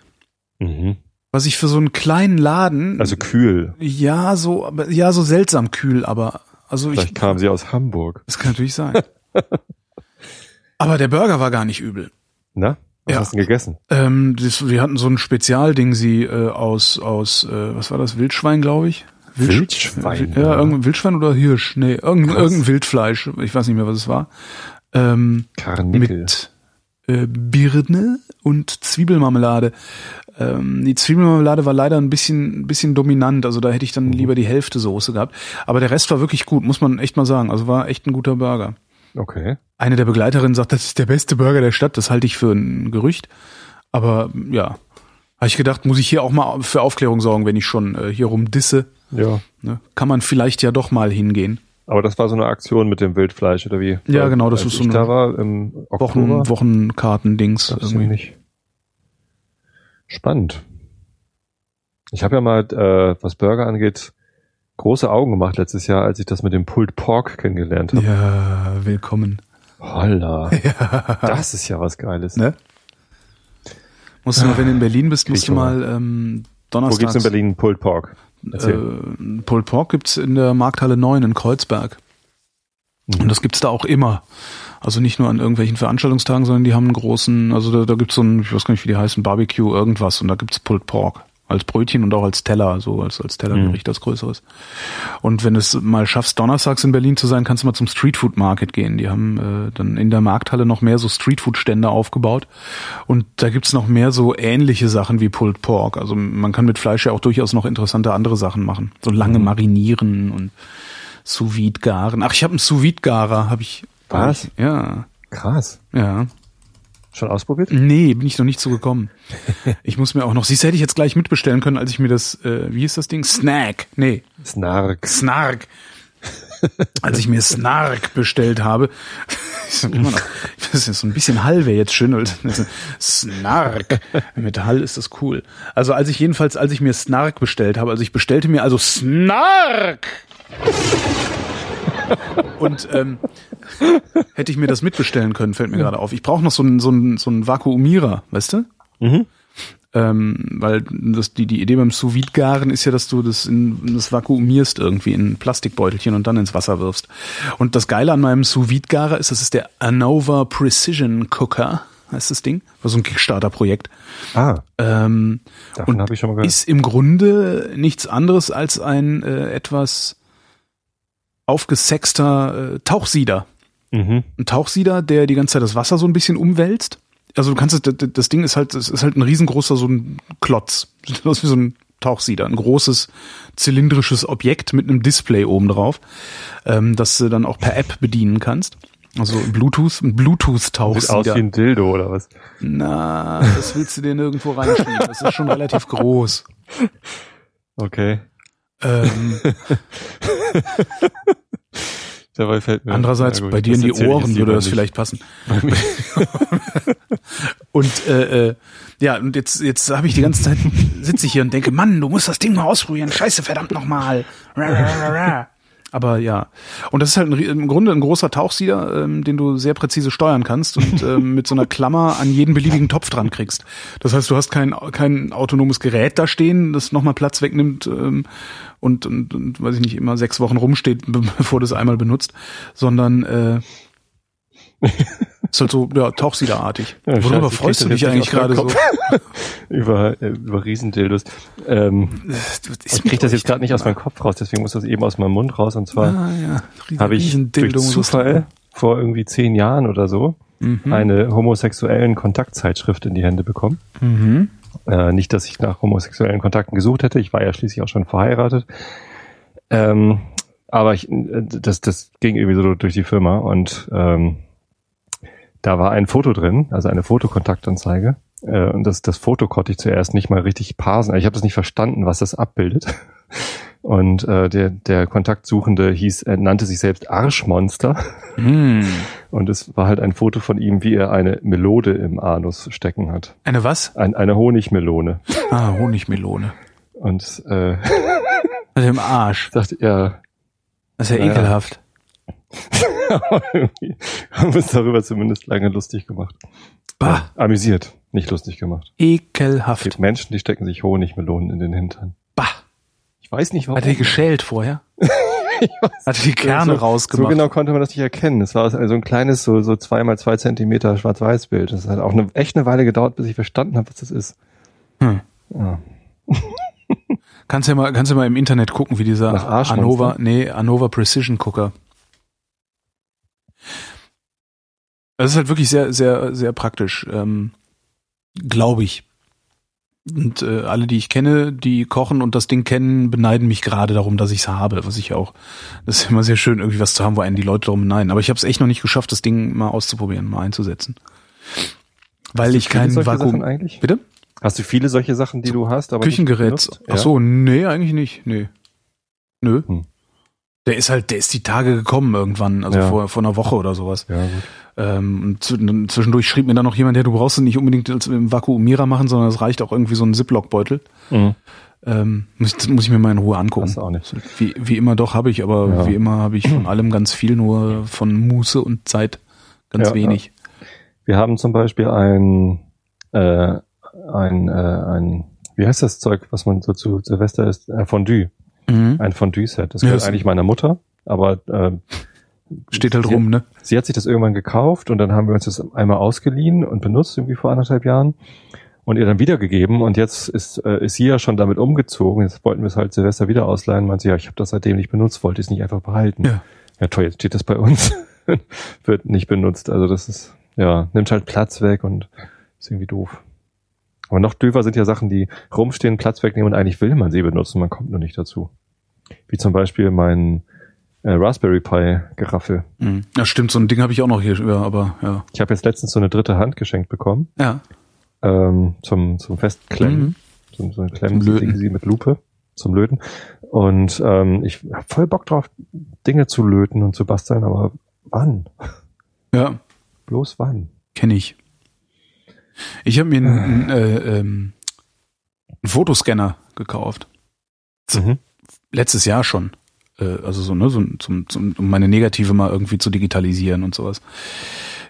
Mhm. Was ich für so einen kleinen Laden, Also kühl. ja, so, aber, ja, so seltsam kühl, aber, also ich, Vielleicht kamen sie aus Hamburg. das kann natürlich sein. aber der Burger war gar nicht übel. Na? Was Ja. hast du denn gegessen? Ähm, das, wir hatten so ein Spezialding, sie äh, aus, aus, äh, was war das, Wildschwein, glaube ich? Wildsch- Wildschwein, Ja, ja. irgendein Wildschwein oder Hirsch? Nee, irgendein, irgendein Wildfleisch. Ich weiß nicht mehr, was es war. Ähm, Karnickel. mit äh, Birne und Zwiebelmarmelade. Ähm, die Zwiebelmarmelade war leider ein bisschen, ein bisschen dominant, also da hätte ich dann lieber die Hälfte Soße gehabt. Aber der Rest war wirklich gut, muss man echt mal sagen. Also war echt ein guter Burger. Okay. Eine der Begleiterinnen sagt, das ist der beste Burger der Stadt. Das halte ich für ein Gerücht. Aber ja, habe ich gedacht, muss ich hier auch mal für Aufklärung sorgen, wenn ich schon äh, hier rumdisse. Ja. Ne? Kann man vielleicht ja doch mal hingehen. Aber das war so eine Aktion mit dem Wildfleisch oder wie? Ja, genau, das ist so ich eine da war im Oktober. Wochen, Wochenkarten-Dings. Irgendwie. nicht. Spannend. Ich habe ja mal, äh, was Burger angeht, große Augen gemacht letztes Jahr, als ich das mit dem Pulled Pork kennengelernt habe. Ja, willkommen. Holla. Das ist ja was Geiles. Ne? Musst du mal, wenn du in Berlin bist, musst du mal ähm, Wo donnerstags... gibt's in Berlin Pulled Pork? Erzähl. Äh, Pulled Pork gibt's in der Markthalle 9 in Kreuzberg. Mhm. Und das gibt's da auch immer. Also nicht nur an irgendwelchen Veranstaltungstagen, sondern die haben einen großen, also da, da gibt's so ein, ich weiß gar nicht, wie die heißen, Barbecue, irgendwas und da gibt's Pulled Pork. Als Brötchen und auch als Teller, so als, als Tellergericht, als größeres. Und wenn du es mal schaffst, donnerstags in Berlin zu sein, kannst du mal zum Streetfood Market gehen. Die haben äh, dann in der Markthalle noch mehr so Streetfood-Stände aufgebaut. Und da gibt's noch mehr so ähnliche Sachen wie Pulled Pork. Also man kann mit Fleisch ja auch durchaus noch interessante andere Sachen machen. So lange marinieren und sous garen. Ach, ich habe einen sous garer, habe ich. Was? Ja, Krass. ja. Schon ausprobiert? Nee, bin ich noch nicht so gekommen. Ich muss mir auch noch, siehst hätte ich jetzt gleich mitbestellen können, als ich mir das, äh, wie hieß das Ding? Snack. Nee, Snark. Snark. Als ich mir Snark bestellt habe, immer noch, das ist so ein bisschen Hall wäre jetzt schön. ist Snark. Mit Hall ist das cool. Also als ich jedenfalls, als ich mir Snark bestellt habe, also ich bestellte mir also Snark. Und ähm, hätte ich mir das mitbestellen können, fällt mir gerade auf. Ich brauche noch so einen so einen, so einen Vakuumierer, weißt du? Mhm. Ähm, weil das, die, die Idee beim sous garen ist ja, dass du das, in, das vakuumierst irgendwie in ein Plastikbeutelchen und dann ins Wasser wirfst. Und das Geile an meinem sous garer ist, das ist der Anova Precision Cooker, heißt das Ding. War so ein Kickstarter-Projekt. Ah, Ähm, davon Und habe ich schon mal gehört. ist im Grunde nichts anderes als ein äh, etwas aufgesexter äh, Tauchsieder. Mhm. Ein Tauchsieder, der die ganze Zeit das Wasser so ein bisschen umwälzt. Also du kannst das- das Ding ist halt, es ist halt ein riesengroßer so ein Klotz. Das ist wie so ein Tauchsieder, ein großes zylindrisches Objekt mit einem Display oben drauf, ähm, das du dann auch per App bedienen kannst. Also Bluetooth, ein Sieht aus Bluetooth-Tauchsieder. wie ein Dildo oder was? Na, das willst du dir nirgendwo reinschieben. Das ist schon relativ groß. Okay. Ähm, Dabei fällt mir. andererseits, gut, bei dir in die Ohren würde das nicht. vielleicht passen. und äh, äh, ja, und jetzt, jetzt habe ich die ganze Zeit, sitze ich hier und denke, Mann, du musst das Ding mal ausprobieren. Scheiße, verdammt nochmal. Aber ja. Und das ist halt ein, im Grunde ein großer Tauchsieder, ähm, den du sehr präzise steuern kannst und ähm, mit so einer Klammer an jeden beliebigen Topf dran kriegst. Das heißt, du hast kein, kein autonomes Gerät da stehen, das nochmal Platz wegnimmt ähm, und, und, und, weiß ich nicht, immer sechs Wochen rumsteht, be- bevor du es einmal benutzt, sondern äh, ist halt so, ja, Tauchsiederartig. Ja, Worüber scheiße, freust du krieg dich eigentlich gerade so? über, äh, über Riesendildos. Ähm, ich kriege das jetzt gerade nicht aus meinem Kopf raus, deswegen muss das eben aus meinem Mund raus. Und zwar Ah, ja. Habe ich durch Zufall vor irgendwie zehn Jahren oder so Mhm. eine homosexuellen Kontaktzeitschrift in die Hände bekommen. Mhm. Äh, nicht, dass ich nach homosexuellen Kontakten gesucht hätte. Ich war ja schließlich auch schon verheiratet. Ähm, aber ich, äh, das, das ging irgendwie so durch die Firma und ähm, da war ein Foto drin, also eine Fotokontaktanzeige. Äh, und das, das Foto konnte ich zuerst nicht mal richtig parsen. Ich habe das nicht verstanden, was das abbildet. Und äh, der, der Kontaktsuchende hieß, er nannte sich selbst Arschmonster. Hm. Und es war halt ein Foto von ihm, wie er eine Melode im Anus stecken hat. Eine was? Ein, eine Honigmelone. Ah, Honigmelone. Und äh, Also im Arsch. dachte, ja, Das ist ja Naja. ekelhaft. haben wir uns darüber zumindest lange lustig gemacht. Bah, Ja, amüsiert, nicht lustig gemacht. Es ekelhaft. gibt Menschen, die stecken sich Honigmelonen in den Hintern. Bah. Ich weiß nicht, warum. Hat er die geschält vorher? Hat er die Kerne so, rausgemacht? So genau konnte man das nicht erkennen. Es war so ein kleines, so, so zwei mal zwei Zentimeter Schwarz-Weiß-Bild. Das hat auch eine, echt eine Weile gedauert, bis ich verstanden habe, was das ist. Hm. Ja. Kannst ja mal, kannst ja mal im Internet gucken, wie dieser? Anova, nee, Anova Precision Cooker. Das ist halt wirklich sehr, sehr, sehr praktisch, ähm, glaube ich. Und äh, alle, die ich kenne, die kochen und das Ding kennen, beneiden mich gerade darum, dass ich es habe, was ich auch. Das ist immer sehr schön, irgendwie was zu haben, wo einen die Leute darum beneiden. Aber ich habe es echt noch nicht geschafft, das Ding mal auszuprobieren, mal einzusetzen. Weil ich viele kein solche Vakuum. Bitte? Hast du viele solche Sachen, die du hast, aber Küchengerät. Ach so, nee, eigentlich nicht. Nee. Nö. Hm. Der ist halt, der ist die Tage gekommen irgendwann, also Ja. vor, vor einer Woche oder sowas. Ja, gut. Ähm, zwischendurch schrieb mir dann noch jemand, ja, du brauchst es nicht unbedingt als im Vakuumierer machen, sondern es reicht auch irgendwie so ein Ziploc-Beutel. Mhm. Ähm, muss, muss ich mir mal in Ruhe angucken. Du auch nicht. Wie, wie immer doch habe ich, aber Ja. wie immer habe ich von allem ganz viel, nur von Muße und Zeit ganz Ja, wenig. Wir haben zum Beispiel ein, äh, ein, äh, ein, wie heißt das Zeug, was man so zu Silvester isst? Äh, Fondue. Mhm. Ein Fondue-Set. Das Ja, gehört das- eigentlich meiner Mutter, aber äh, Steht halt sie, rum, ne? Sie hat sich das irgendwann gekauft und dann haben wir uns das einmal ausgeliehen und benutzt, irgendwie vor anderthalb Jahren. Und ihr dann wiedergegeben und jetzt ist, äh, ist sie ja schon damit umgezogen. Jetzt wollten wir es halt Silvester wieder ausleihen. Meinte sie, ja, ich habe das seitdem nicht benutzt, wollte es nicht einfach behalten. Ja. ja toll, jetzt steht das bei uns. Wird nicht benutzt. Also das ist, ja, nimmt halt Platz weg und ist irgendwie doof. Aber noch döfer sind ja Sachen, die rumstehen, Platz wegnehmen und eigentlich will man sie benutzen, man kommt nur nicht dazu. Wie zum Beispiel mein äh, Raspberry Pi Geraffel. Mhm. Ja, stimmt, so ein Ding habe ich auch noch hier, ja, aber ja. Ich habe jetzt letztens so eine dritte Hand geschenkt bekommen Ja. ähm, zum zum Festklemmen, Mhm. so, so ein Klemmen Zum sie mit Lupe zum Löten. Und ähm, ich habe voll Bock drauf, Dinge zu löten und zu basteln, aber wann? Ja, Bloß wann? kenne ich. Ich habe mir einen, einen, äh, ähm, einen Fotoscanner gekauft. Mhm. Letztes Jahr schon. Äh, also so, ne, so zum, zum, um meine Negative mal irgendwie zu digitalisieren und sowas.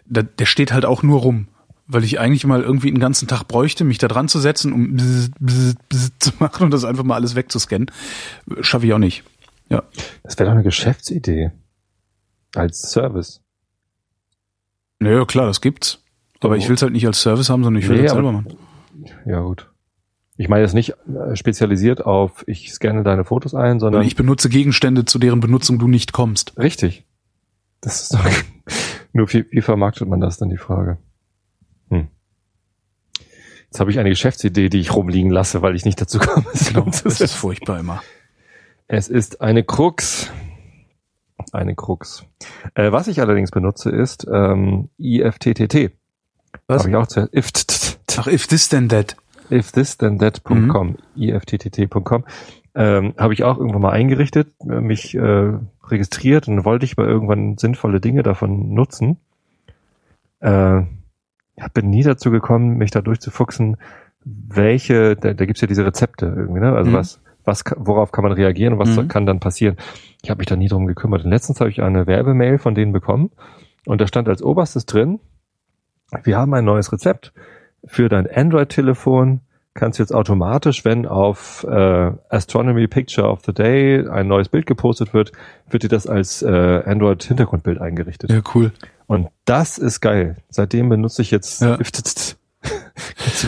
Da, der steht halt auch nur rum. Weil ich eigentlich mal irgendwie einen ganzen Tag bräuchte, mich da dran zu setzen, um bzz, bzz, bzz zu machen und das einfach mal alles wegzuscannen. Schaffe ich auch nicht. Ja. Das wäre doch eine Geschäftsidee. Als Service. Naja, klar, das gibt's. Aber ich will es halt nicht als Service haben, sondern ich will Nee, es selber machen. Ja, gut. Ich meine jetzt nicht äh, spezialisiert auf, ich scanne deine Fotos ein, Und sondern ich benutze Gegenstände, zu deren Benutzung du nicht kommst. richtig. Das ist doch, nur wie, wie vermarktet man das dann die Frage? Hm. Jetzt habe ich eine Geschäftsidee, die ich rumliegen lasse, weil ich nicht dazu komme. es Genau, das ist furchtbar immer. Es ist eine Krux. Eine Krux. Äh, was ich allerdings benutze, ist ähm, IFTTT. Was? Habe ich auch zuerst. IFTTT. Ach, if this then that. if this then that.com, Mhm. ifttt.com, ähm, habe ich auch irgendwann mal eingerichtet, äh, mich äh, registriert und wollte ich mal irgendwann sinnvolle Dinge davon nutzen. Äh, bin nie dazu gekommen, mich da durchzufuchsen, welche, da, da gibt's ja diese Rezepte irgendwie, ne? Also Mhm. was, was, worauf kann man reagieren und was Mhm. kann dann passieren. Ich habe mich da nie drum gekümmert. Und letztens habe ich eine Werbemail von denen bekommen und da stand als oberstes drin, wir haben ein neues Rezept für dein Android-Telefon kannst du jetzt automatisch, wenn auf äh, Astronomy Picture of the Day ein neues Bild gepostet wird, wird dir das als äh, Android-Hintergrundbild eingerichtet. Ja, cool. Und das ist geil. Seitdem benutze ich jetzt Ja.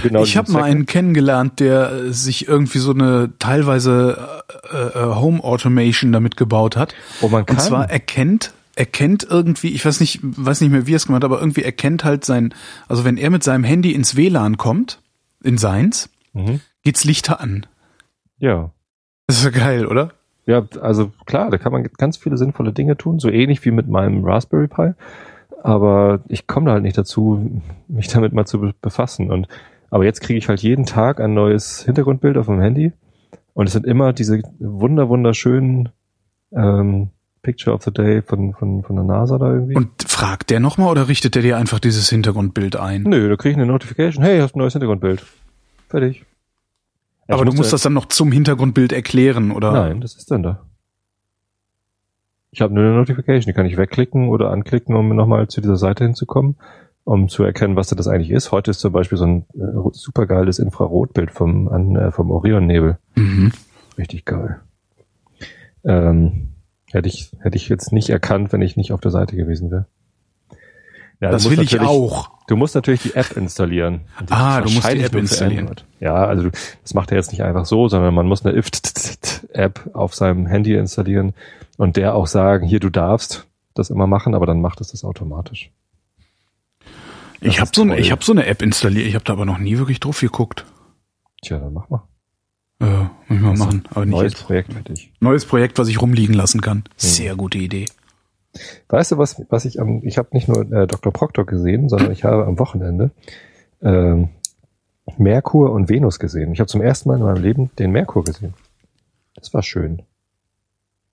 Genau ich habe mal einen kennengelernt, der äh, sich irgendwie so eine teilweise äh, äh, Home Automation damit gebaut hat. wo man kann. Und zwar erkennt, erkennt irgendwie, ich weiß nicht, weiß nicht mehr, wie er es gemacht hat, aber irgendwie erkennt halt sein, also wenn er mit seinem Handy ins WLAN kommt, in seins, mhm. geht's Lichter an. Ja. Das ist ja geil, oder? Ja, also klar, da kann man ganz viele sinnvolle Dinge tun, so ähnlich wie mit meinem Raspberry Pi. Aber ich komme da halt nicht dazu, mich damit mal zu be- befassen. Und aber jetzt kriege ich halt jeden Tag ein neues Hintergrundbild auf meinem Handy. Und es sind immer diese wunder wunderschönen ähm, Picture of the Day von, von, von der NASA da irgendwie. Und fragt der nochmal oder richtet der dir einfach dieses Hintergrundbild ein? Nö, da kriege ich eine Notification. Hey, hast ein neues Hintergrundbild. Fertig. Ja, aber du musst das dann noch zum Hintergrundbild erklären, oder? Nein, das ist dann da. Ich habe nur eine Notification, die kann ich wegklicken oder anklicken, um nochmal zu dieser Seite hinzukommen, um zu erkennen, was das eigentlich ist. Heute ist zum Beispiel so ein äh, supergeiles Infrarotbild vom, an, äh, vom Orionnebel. Mhm. Richtig geil. Ähm, hätte ich, hätte ich jetzt nicht erkannt, wenn ich nicht auf der Seite gewesen wäre. Ja, das will ich auch. Du musst natürlich die App installieren. Die Ah, du musst die App installieren. Ja, also du- das macht er jetzt nicht einfach so, sondern man muss eine IFT-App auf seinem Handy installieren und der auch sagen, hier, du darfst das immer machen, aber dann macht es das automatisch. Das Ich habe so, eine- ich hab so eine App installiert, ich habe da aber noch nie wirklich drauf geguckt. Tja, dann mach mal. Äh, muss ich mal ist machen. Aber nicht Neues jetzt. Projekt für dich. Neues Projekt, was ich rumliegen lassen kann. Sehr gute Idee. Weißt du, was, was ich am, ich habe nicht nur äh, Dr. Proctor gesehen, sondern ich habe am Wochenende ähm, Merkur und Venus gesehen. Ich habe zum ersten Mal in meinem Leben den Merkur gesehen. Das war schön.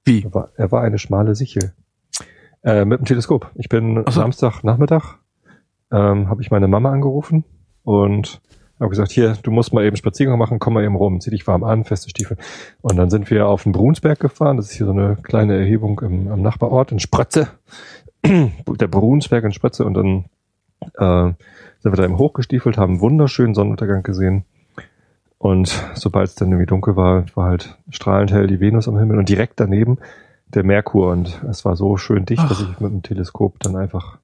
Wie? Er war, er war eine schmale Sichel. Äh, mit dem Teleskop. Ich bin so. Samstagnachmittag, ähm, habe ich meine Mama angerufen und habe gesagt, hier, du musst mal eben Spaziergang machen, komm mal eben rum, zieh dich warm an, feste Stiefel. Und dann sind wir auf den Brunsberg gefahren, das ist hier so eine kleine Erhebung im, am Nachbarort in Sprötze, der Brunsberg in Sprötze und dann äh, sind wir da eben hochgestiefelt, haben einen wunderschönen Sonnenuntergang gesehen. Und sobald es dann irgendwie dunkel war, war halt strahlend hell die Venus am Himmel und direkt daneben der Merkur. Und es war so schön dicht, Ach. dass ich mit dem Teleskop dann einfach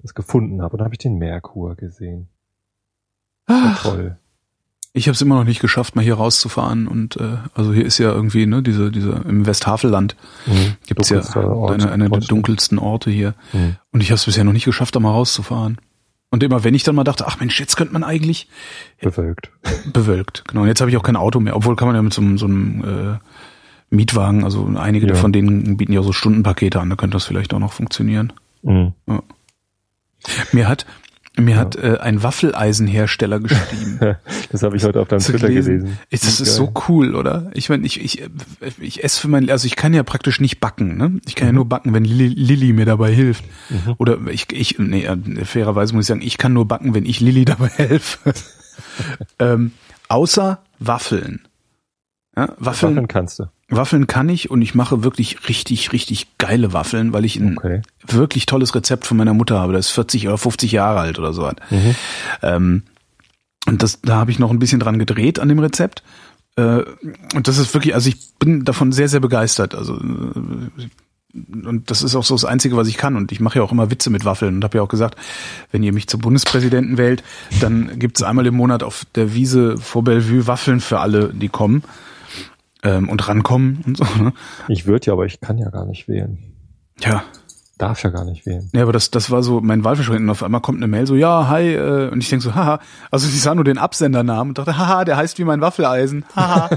das gefunden habe. Und dann habe ich den Merkur gesehen. War toll. Ich habe es immer noch nicht geschafft, mal hier rauszufahren und äh, also hier ist ja irgendwie ne diese diese im Westhavelland Mhm. gibt's ja Dunkelster Ort eine, der dunkelsten Orte hier Mhm. und ich habe es bisher noch nicht geschafft, da mal rauszufahren. Und immer wenn ich dann mal dachte, ach Mensch, jetzt könnte man eigentlich Bewölkt. bewölkt. Genau, und jetzt habe ich auch kein Auto mehr, obwohl kann man ja mit so, einem- so einem äh, Mietwagen, also einige Ja. von denen bieten ja so Stundenpakete an, da könnte das vielleicht auch noch funktionieren. Mhm. Mir hat mir Ja. hat äh, ein Waffeleisenhersteller geschrieben. Das habe ich heute auf deinem Twitter gelesen. gelesen. Ist, das Geil. ist so cool, oder? Ich meine, ich, ich, ich esse für mein, also ich kann ja praktisch nicht backen, ne? Ich kann ja Mhm. nur backen, wenn Li- Lilly mir dabei hilft. Mhm. Oder ich, ich, nee, äh, fairerweise muss ich sagen, ich kann nur backen, wenn ich Lilly dabei helfe. ähm, außer Waffeln. Ja, Waffeln, Waffeln kannst du. Waffeln kann ich und ich mache wirklich richtig, richtig geile Waffeln, weil ich ein Okay. wirklich tolles Rezept von meiner Mutter habe. Das ist 40 oder 50 Jahre alt oder so. Ähm, und das, da habe ich noch ein bisschen dran gedreht an dem Rezept. Äh, und das ist wirklich, also ich bin davon sehr, sehr begeistert. Also äh, und das ist auch so das Einzige, was ich kann. Und ich mache ja auch immer Witze mit Waffeln und habe ja auch gesagt, wenn ihr mich zum Bundespräsidenten wählt, dann gibt's einmal im Monat auf der Wiese vor Bellevue Waffeln für alle, die kommen ähm, und rankommen und so. Ne? Ich würde ja, aber ich kann ja gar nicht wählen. Ja, Darf ja gar nicht wählen. Ja, aber das, das war so mein Wahlversprechen. Und auf einmal kommt eine Mail so, ja, hi, äh, und ich denk so, haha. Also ich sah nur den Absendernamen und dachte, haha, der heißt wie mein Waffeleisen. Haha.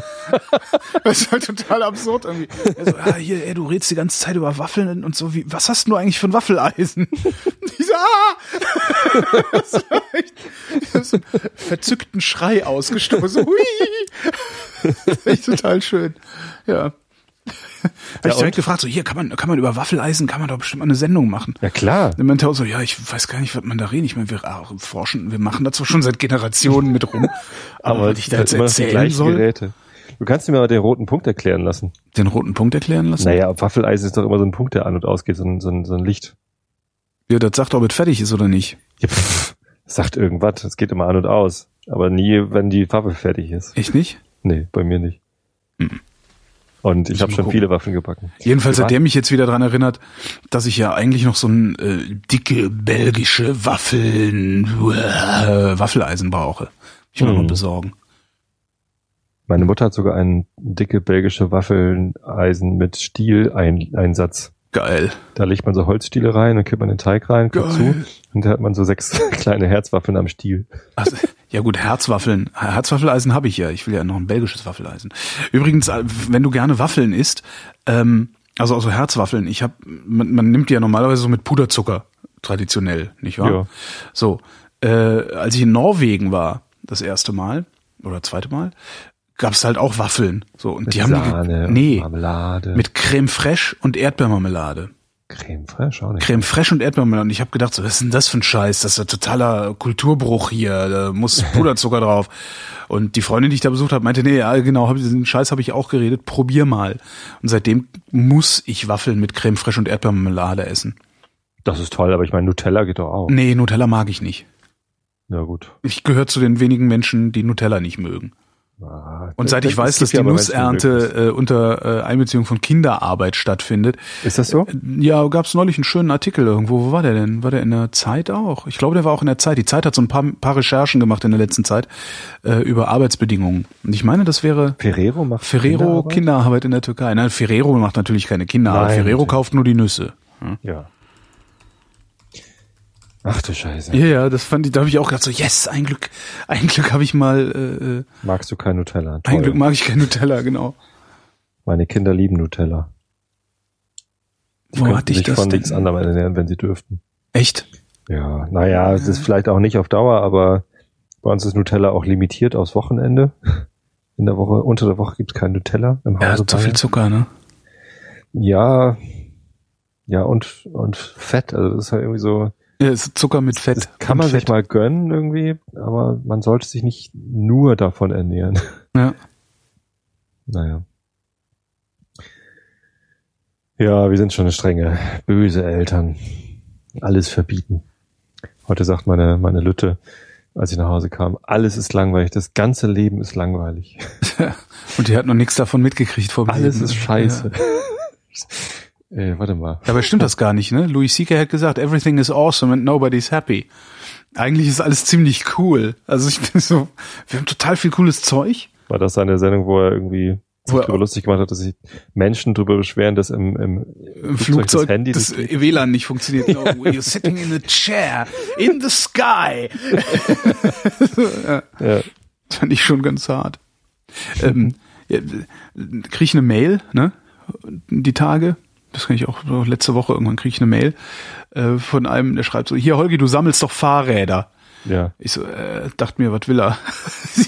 das ist halt total absurd irgendwie. So, ja, hier, ey, du redest die ganze Zeit über Waffeln und so, wie, was hast du eigentlich für ein Waffeleisen? Ich so, ah! Das war echt, hab so einen verzückten Schrei ausgestoßen. Hui! Das ist echt total schön. Ja. Habe ich und? direkt gefragt, so hier kann man kann man über Waffeleisen kann man doch bestimmt mal eine Sendung machen. Ja klar. Dann meinte auch so, ja, ich weiß gar nicht, was man da reden. Ich meine, wir ah, forschen, wir machen zwar schon seit Generationen mit rum, aber, was ich da jetzt erzählen soll, Geräte. Du kannst mir mal den roten Punkt erklären lassen. den roten Punkt erklären lassen. Naja, Waffeleisen ist doch immer so ein Punkt, der an und ausgeht, so ein, so ein, so ein Licht. Ja, das sagt, ob es fertig ist oder nicht. Ja, pff, sagt irgendwas, es geht immer an und aus. Aber nie, wenn die Waffe fertig ist. Echt nicht? Nee, bei mir nicht. Und ich habe schon gucken. viele Waffen gebacken. Jedenfalls hat der mich jetzt wieder dran erinnert, dass ich ja eigentlich noch so ein äh, dicke belgische Waffeln, äh, Waffeleisen brauche. Ich will Hm. mal besorgen. Meine Mutter hat sogar ein dicke belgische Waffeleisen mit Stiel-Einsatz. Geil. Da legt man so Holzstiele rein, dann kippt man den Teig rein, kommt zu und da hat man so sechs kleine Herzwaffeln am Stiel. Also, ja gut, Herzwaffeln. Herzwaffeleisen habe ich ja. Ich will ja noch ein belgisches Waffeleisen. Übrigens, äh, wenn du gerne Waffeln isst, ähm, also also Herzwaffeln, ich habe, man, man nimmt die ja normalerweise so mit Puderzucker traditionell, nicht wahr? Ja. So, äh, als ich in Norwegen war, das erste Mal oder zweite Mal, gab's halt auch Waffeln. So und Mit die haben Sahne, die, nee Marmelade, mit Creme fraiche und Erdbeermarmelade. Creme fraiche auch nicht. Creme fraiche und Erdbeermarmelade. Und ich habe gedacht, so, was ist denn das für ein Scheiß? Das ist ja totaler Kulturbruch hier. Da muss Puderzucker drauf. Und die Freundin, die ich da besucht habe, meinte, nee, ja, genau, hab, diesen Scheiß habe ich auch geredet. Probier mal. Und seitdem muss ich Waffeln mit Creme fraiche und Erdbeermarmelade essen. Das ist toll, aber ich meine, Nutella geht doch auch. Nee, Nutella mag ich nicht. Na gut. Ich gehöre zu den wenigen Menschen, die Nutella nicht mögen. Ah, Und seit ich es weiß, dass die Nussernte äh, unter äh, Einbeziehung von Kinderarbeit stattfindet. Ist das so? Ja, gab's neulich einen schönen Artikel irgendwo. Wo war der denn? War der in der Zeit auch? Ich glaube, der war auch in der Zeit. Die Zeit hat so ein paar, paar Recherchen gemacht in der letzten Zeit äh, über Arbeitsbedingungen. Und ich meine, das wäre Ferrero macht Ferrero Kinderarbeit, Kinderarbeit? in der Türkei. Nein, Ferrero macht natürlich keine Kinderarbeit. Nein, Ferrero natürlich. kauft nur die Nüsse. Ja. Ach du Scheiße. Ja, ja, das fand ich, da habe ich auch gedacht so, yes, ein Glück, ein Glück habe ich mal, äh, äh, Magst du kein Nutella? ein Toll. Glück mag ich kein Nutella, genau. Meine Kinder lieben Nutella. Die Wo hatte ich sich das von denn? nichts anderem ernähren, wenn sie dürften. Echt? Ja, naja, es ist vielleicht auch nicht auf Dauer, aber bei uns ist Nutella auch limitiert aufs Wochenende. In der Woche, unter der Woche gibt's kein Nutella im Ja, Hause. zu viel. Zucker, ne? Ja, ja und und Fett, also das ist halt irgendwie so, Ja, ist Zucker mit Fett. das kann man Fett. sich mal gönnen irgendwie, aber man sollte sich nicht nur davon ernähren. Ja. Naja. Ja, wir sind schon eine strenge, böse Eltern. Alles verbieten. Heute sagt meine, meine Lütte, als ich nach Hause kam, alles ist langweilig, das ganze Leben ist langweilig. Und die hat noch nichts davon mitgekriegt vor Alles Leben. ist scheiße. Ey, warte mal. Dabei stimmt das gar nicht, ne? Louis C.K. hat gesagt, everything is awesome and nobody's happy. Eigentlich ist alles ziemlich cool. Also ich bin so, wir haben total viel cooles Zeug. War das eine Sendung, wo er irgendwie sich er- darüber lustig gemacht hat, dass sich Menschen darüber beschweren, dass im, im, Im Flugzeug das Handy das? WLAN nicht funktioniert. No, you're sitting in a chair in the sky. ja, Ja, das fand ich schon ganz hart. Ähm, ja, krieg ich eine Mail, ne? Die Tage. Das kann ich auch letzte Woche irgendwann krieg ich eine Mail äh, von einem, der schreibt so: Hier Holgi, du sammelst doch Fahrräder. ja. Ich so, äh, dachte mir, was will er?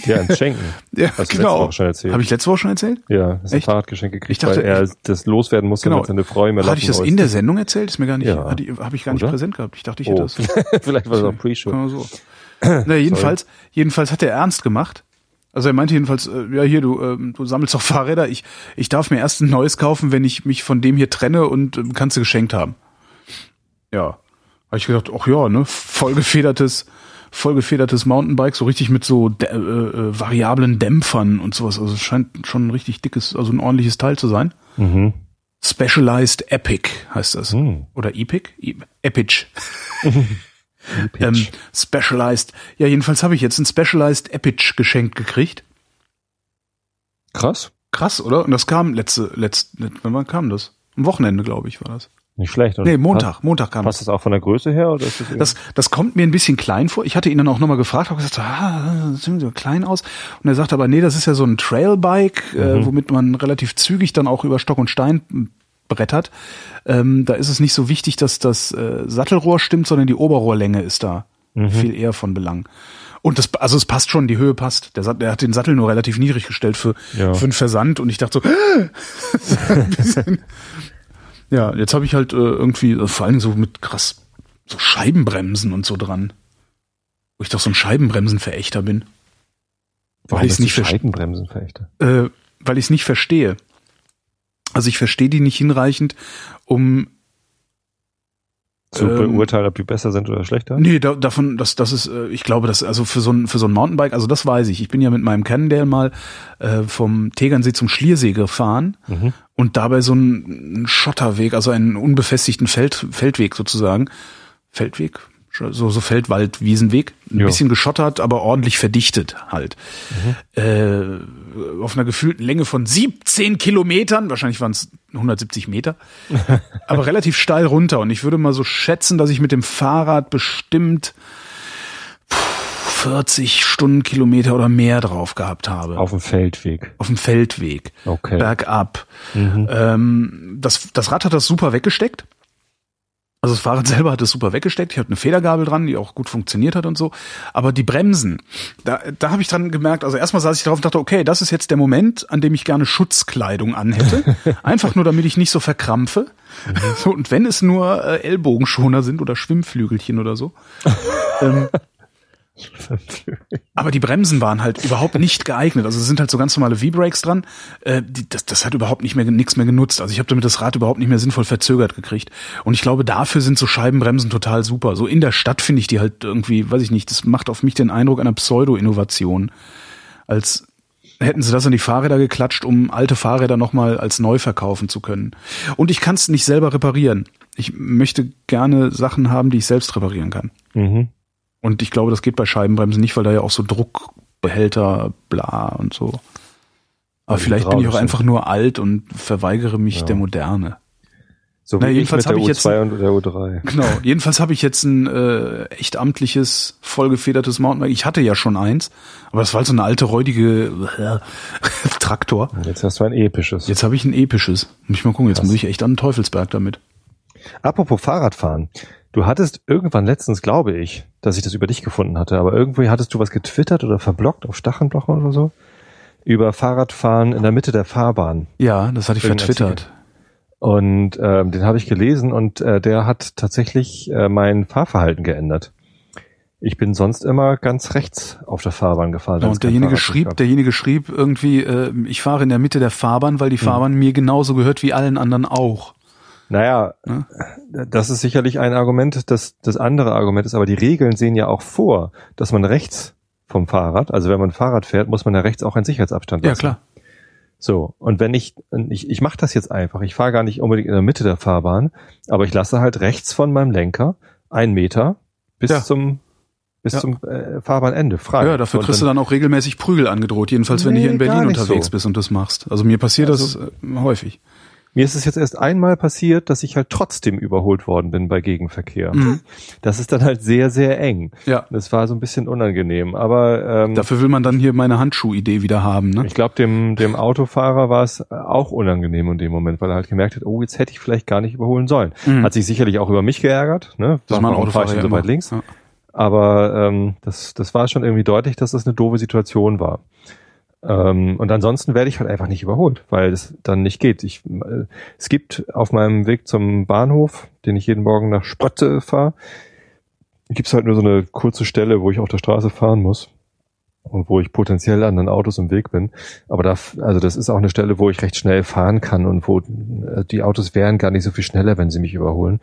Ja, ein Schenken. ja, Hast genau. Woche schon erzählt. Habe ich letzte Woche schon erzählt? Ja, ist ein? Fahrradgeschenk gekriegt, Ich dachte, weil er das loswerden musste, Genau. seine Frau ihm Hatte ich das in der Sendung erzählt? Ist mir gar nicht, Ja. ich- habe ich gar nicht Oder? präsent gehabt. Ich dachte, ich Oh. hätte das. Vielleicht war es auch Pre-Show. Man so. Na, jedenfalls, jedenfalls hat er ernst gemacht Also er meinte jedenfalls, äh, ja hier, du, äh, du sammelst doch Fahrräder, ich, ich darf mir erst ein neues kaufen, wenn ich mich von dem hier trenne und äh, kannst du geschenkt haben. Ja. Habe ich gedacht, ach ja, ne, vollgefedertes, vollgefedertes Mountainbike, so richtig mit so äh, äh, variablen Dämpfern und sowas. Also es scheint schon ein richtig dickes, also ein ordentliches Teil zu sein. Mhm. Specialized Epic heißt das. Hm. Oder Epic? E Epic. ähm, Specialized. Ja, jedenfalls habe ich jetzt ein Specialized Epic geschenkt gekriegt. Krass. Krass, oder? Und das kam letzte, letzte, wann kam das? Am Wochenende, glaube ich, war das. Nicht schlecht, oder? Nee, Montag, Montag kam Passt das auch von der Größe her? Oder ist das, das, das kommt mir ein bisschen klein vor. Ich hatte ihn dann auch nochmal gefragt, habe gesagt, ah, das sieht so klein aus. Und er sagte aber, nee, das ist ja so ein Trailbike, äh, Mhm. womit man relativ zügig dann auch über Stock und Stein brettert. Ähm, da ist es nicht so wichtig, dass das äh, Sattelrohr stimmt, sondern die Oberrohrlänge ist da Mhm. viel eher von Belang. Und das, also es passt schon, die Höhe passt. Der, der hat den Sattel nur relativ niedrig gestellt für, Ja. für einen Versand und ich dachte so, bisschen- ja, jetzt habe ich halt äh, irgendwie, äh, vor allem so mit krass, so Scheibenbremsen und so dran. Wo ich doch so ein Scheibenbremsenverächter bin. Warum weil bist du nicht. Scheibenbremsenverächter? Äh, weil ich es nicht verstehe. Also ich verstehe die nicht hinreichend, um Zu Ähm, beurteilen, ob die besser sind oder schlechter? Nee, da, davon, das, das ist, äh, ich glaube, das, also für so ein, für so ein Mountainbike, also das weiß ich. Ich bin ja mit meinem Cannondale mal äh, vom Tegernsee zum Schliersee gefahren Mhm. und dabei so einen Schotterweg, also einen unbefestigten Feld, Feldweg sozusagen. Feldweg? So, so Feldwald, Wiesenweg. Ein Ja. bisschen geschottert, aber ordentlich verdichtet halt. Äh, auf einer gefühlten Länge von 17 Kilometern, wahrscheinlich waren es 170 Meter, aber relativ steil runter. Und ich würde mal so schätzen, dass ich mit dem Fahrrad bestimmt 40 Stundenkilometer oder mehr drauf gehabt habe. Auf dem Feldweg. auf dem Feldweg. Okay. Bergab. Mhm. Ähm, das, das Rad hat das super weggesteckt. Also das Fahrrad selber hat es super weggesteckt. Ich hatte eine Federgabel dran, die auch gut funktioniert hat und so. Aber die Bremsen, da, da habe ich dran gemerkt, also erstmal saß ich drauf und dachte, okay, das ist jetzt der Moment, an dem ich gerne Schutzkleidung anhätte. Einfach nur, damit ich nicht so verkrampfe. So, und wenn es nur äh, Ellbogenschoner sind oder Schwimmflügelchen oder so. ähm, aber die Bremsen waren halt überhaupt nicht geeignet. Also es sind halt so ganz normale V-Brakes dran. Äh, die, das, das hat überhaupt nicht mehr nichts mehr genutzt. Also ich habe damit das Rad überhaupt nicht mehr sinnvoll verzögert gekriegt. Und ich glaube, dafür sind so Scheibenbremsen total super. So in der Stadt finde ich die halt irgendwie, weiß ich nicht, das macht auf mich den Eindruck einer Pseudo-Innovation. Als hätten sie das an die Fahrräder geklatscht, um alte Fahrräder nochmal als neu verkaufen zu können. Und ich kann es nicht selber reparieren. Ich möchte gerne Sachen haben, die ich selbst reparieren kann. Mhm. Und ich glaube, das geht bei Scheibenbremsen nicht, weil da ja auch so Druckbehälter, bla und so. Aber Also vielleicht bin ich auch einfach nur alt und verweigere mich Ja. der Moderne. So Na, wie jedenfalls ich mit der ich jetzt- U2 und der U3. Genau. Jedenfalls habe ich jetzt ein äh, echt amtliches, vollgefedertes Mountainbike. Ich hatte ja schon eins, aber das war halt so eine alte, räudige Traktor. Und Jetzt hast du ein episches. Jetzt habe ich ein episches. Muss ich mal gucken, jetzt Krass. muss ich echt an den Teufelsberg damit. Apropos Fahrradfahren. Du hattest irgendwann letztens, glaube ich, dass ich das über dich gefunden hatte, aber irgendwo hattest du was getwittert oder verblockt auf Stachenblocher oder so über Fahrradfahren in der Mitte der Fahrbahn. Ja, das hatte ich Irgendein vertwittert. Und ähm, den habe ich gelesen und äh, der hat tatsächlich äh, mein Fahrverhalten geändert. Ich bin sonst immer ganz rechts auf der Fahrbahn gefahren. Ja, und derjenige schrieb, gab. derjenige schrieb irgendwie, äh, ich fahre in der Mitte der Fahrbahn, weil die Fahrbahn mir genauso gehört wie allen anderen auch. Naja, Ja. das ist sicherlich ein Argument. Das, das andere Argument ist aber, die Regeln sehen ja auch vor, dass man rechts vom Fahrrad, also wenn man Fahrrad fährt, muss man ja rechts auch einen Sicherheitsabstand Ja, lassen. klar. So, und wenn ich, ich, ich mache das jetzt einfach, ich fahre gar nicht unbedingt in der Mitte der Fahrbahn, aber ich lasse halt rechts von meinem Lenker einen Meter bis Ja. zum bis Ja. zum äh, Fahrbahnende frei. Ja, dafür Und kriegst du dann auch regelmäßig Prügel angedroht, jedenfalls wenn du hier in Nee, Berlin unterwegs so. bist und das machst. Also mir passiert Also- das äh, häufig. Mir ist es jetzt erst einmal passiert, dass ich halt trotzdem überholt worden bin bei Gegenverkehr. Mhm. Das ist dann halt sehr, sehr eng. Ja. Das war so ein bisschen unangenehm. Aber ähm, Dafür will man dann hier meine Handschuhidee wieder haben, ne? ich glaube, dem, dem Autofahrer war es auch unangenehm in dem Moment, weil er halt gemerkt hat, oh, jetzt hätte ich vielleicht gar nicht überholen sollen. Mhm. Hat sich sicherlich auch über mich geärgert. Ne? Das fahre Autofahrer ja so immer. weit links? Ja. Aber ähm, das, das war schon irgendwie deutlich, dass das eine doofe Situation war. Ähm, und ansonsten werde ich halt einfach nicht überholt, weil es dann nicht geht. Ich, äh, es gibt auf meinem Weg zum Bahnhof, den ich jeden Morgen nach Sprotte fahre, gibt es halt nur so eine kurze Stelle, wo ich auf der Straße fahren muss. und wo ich potenziell anderen Autos im Weg bin. Aber da, also das ist auch eine Stelle, wo ich recht schnell fahren kann und wo äh, die Autos wären gar nicht so viel schneller, wenn sie mich überholen.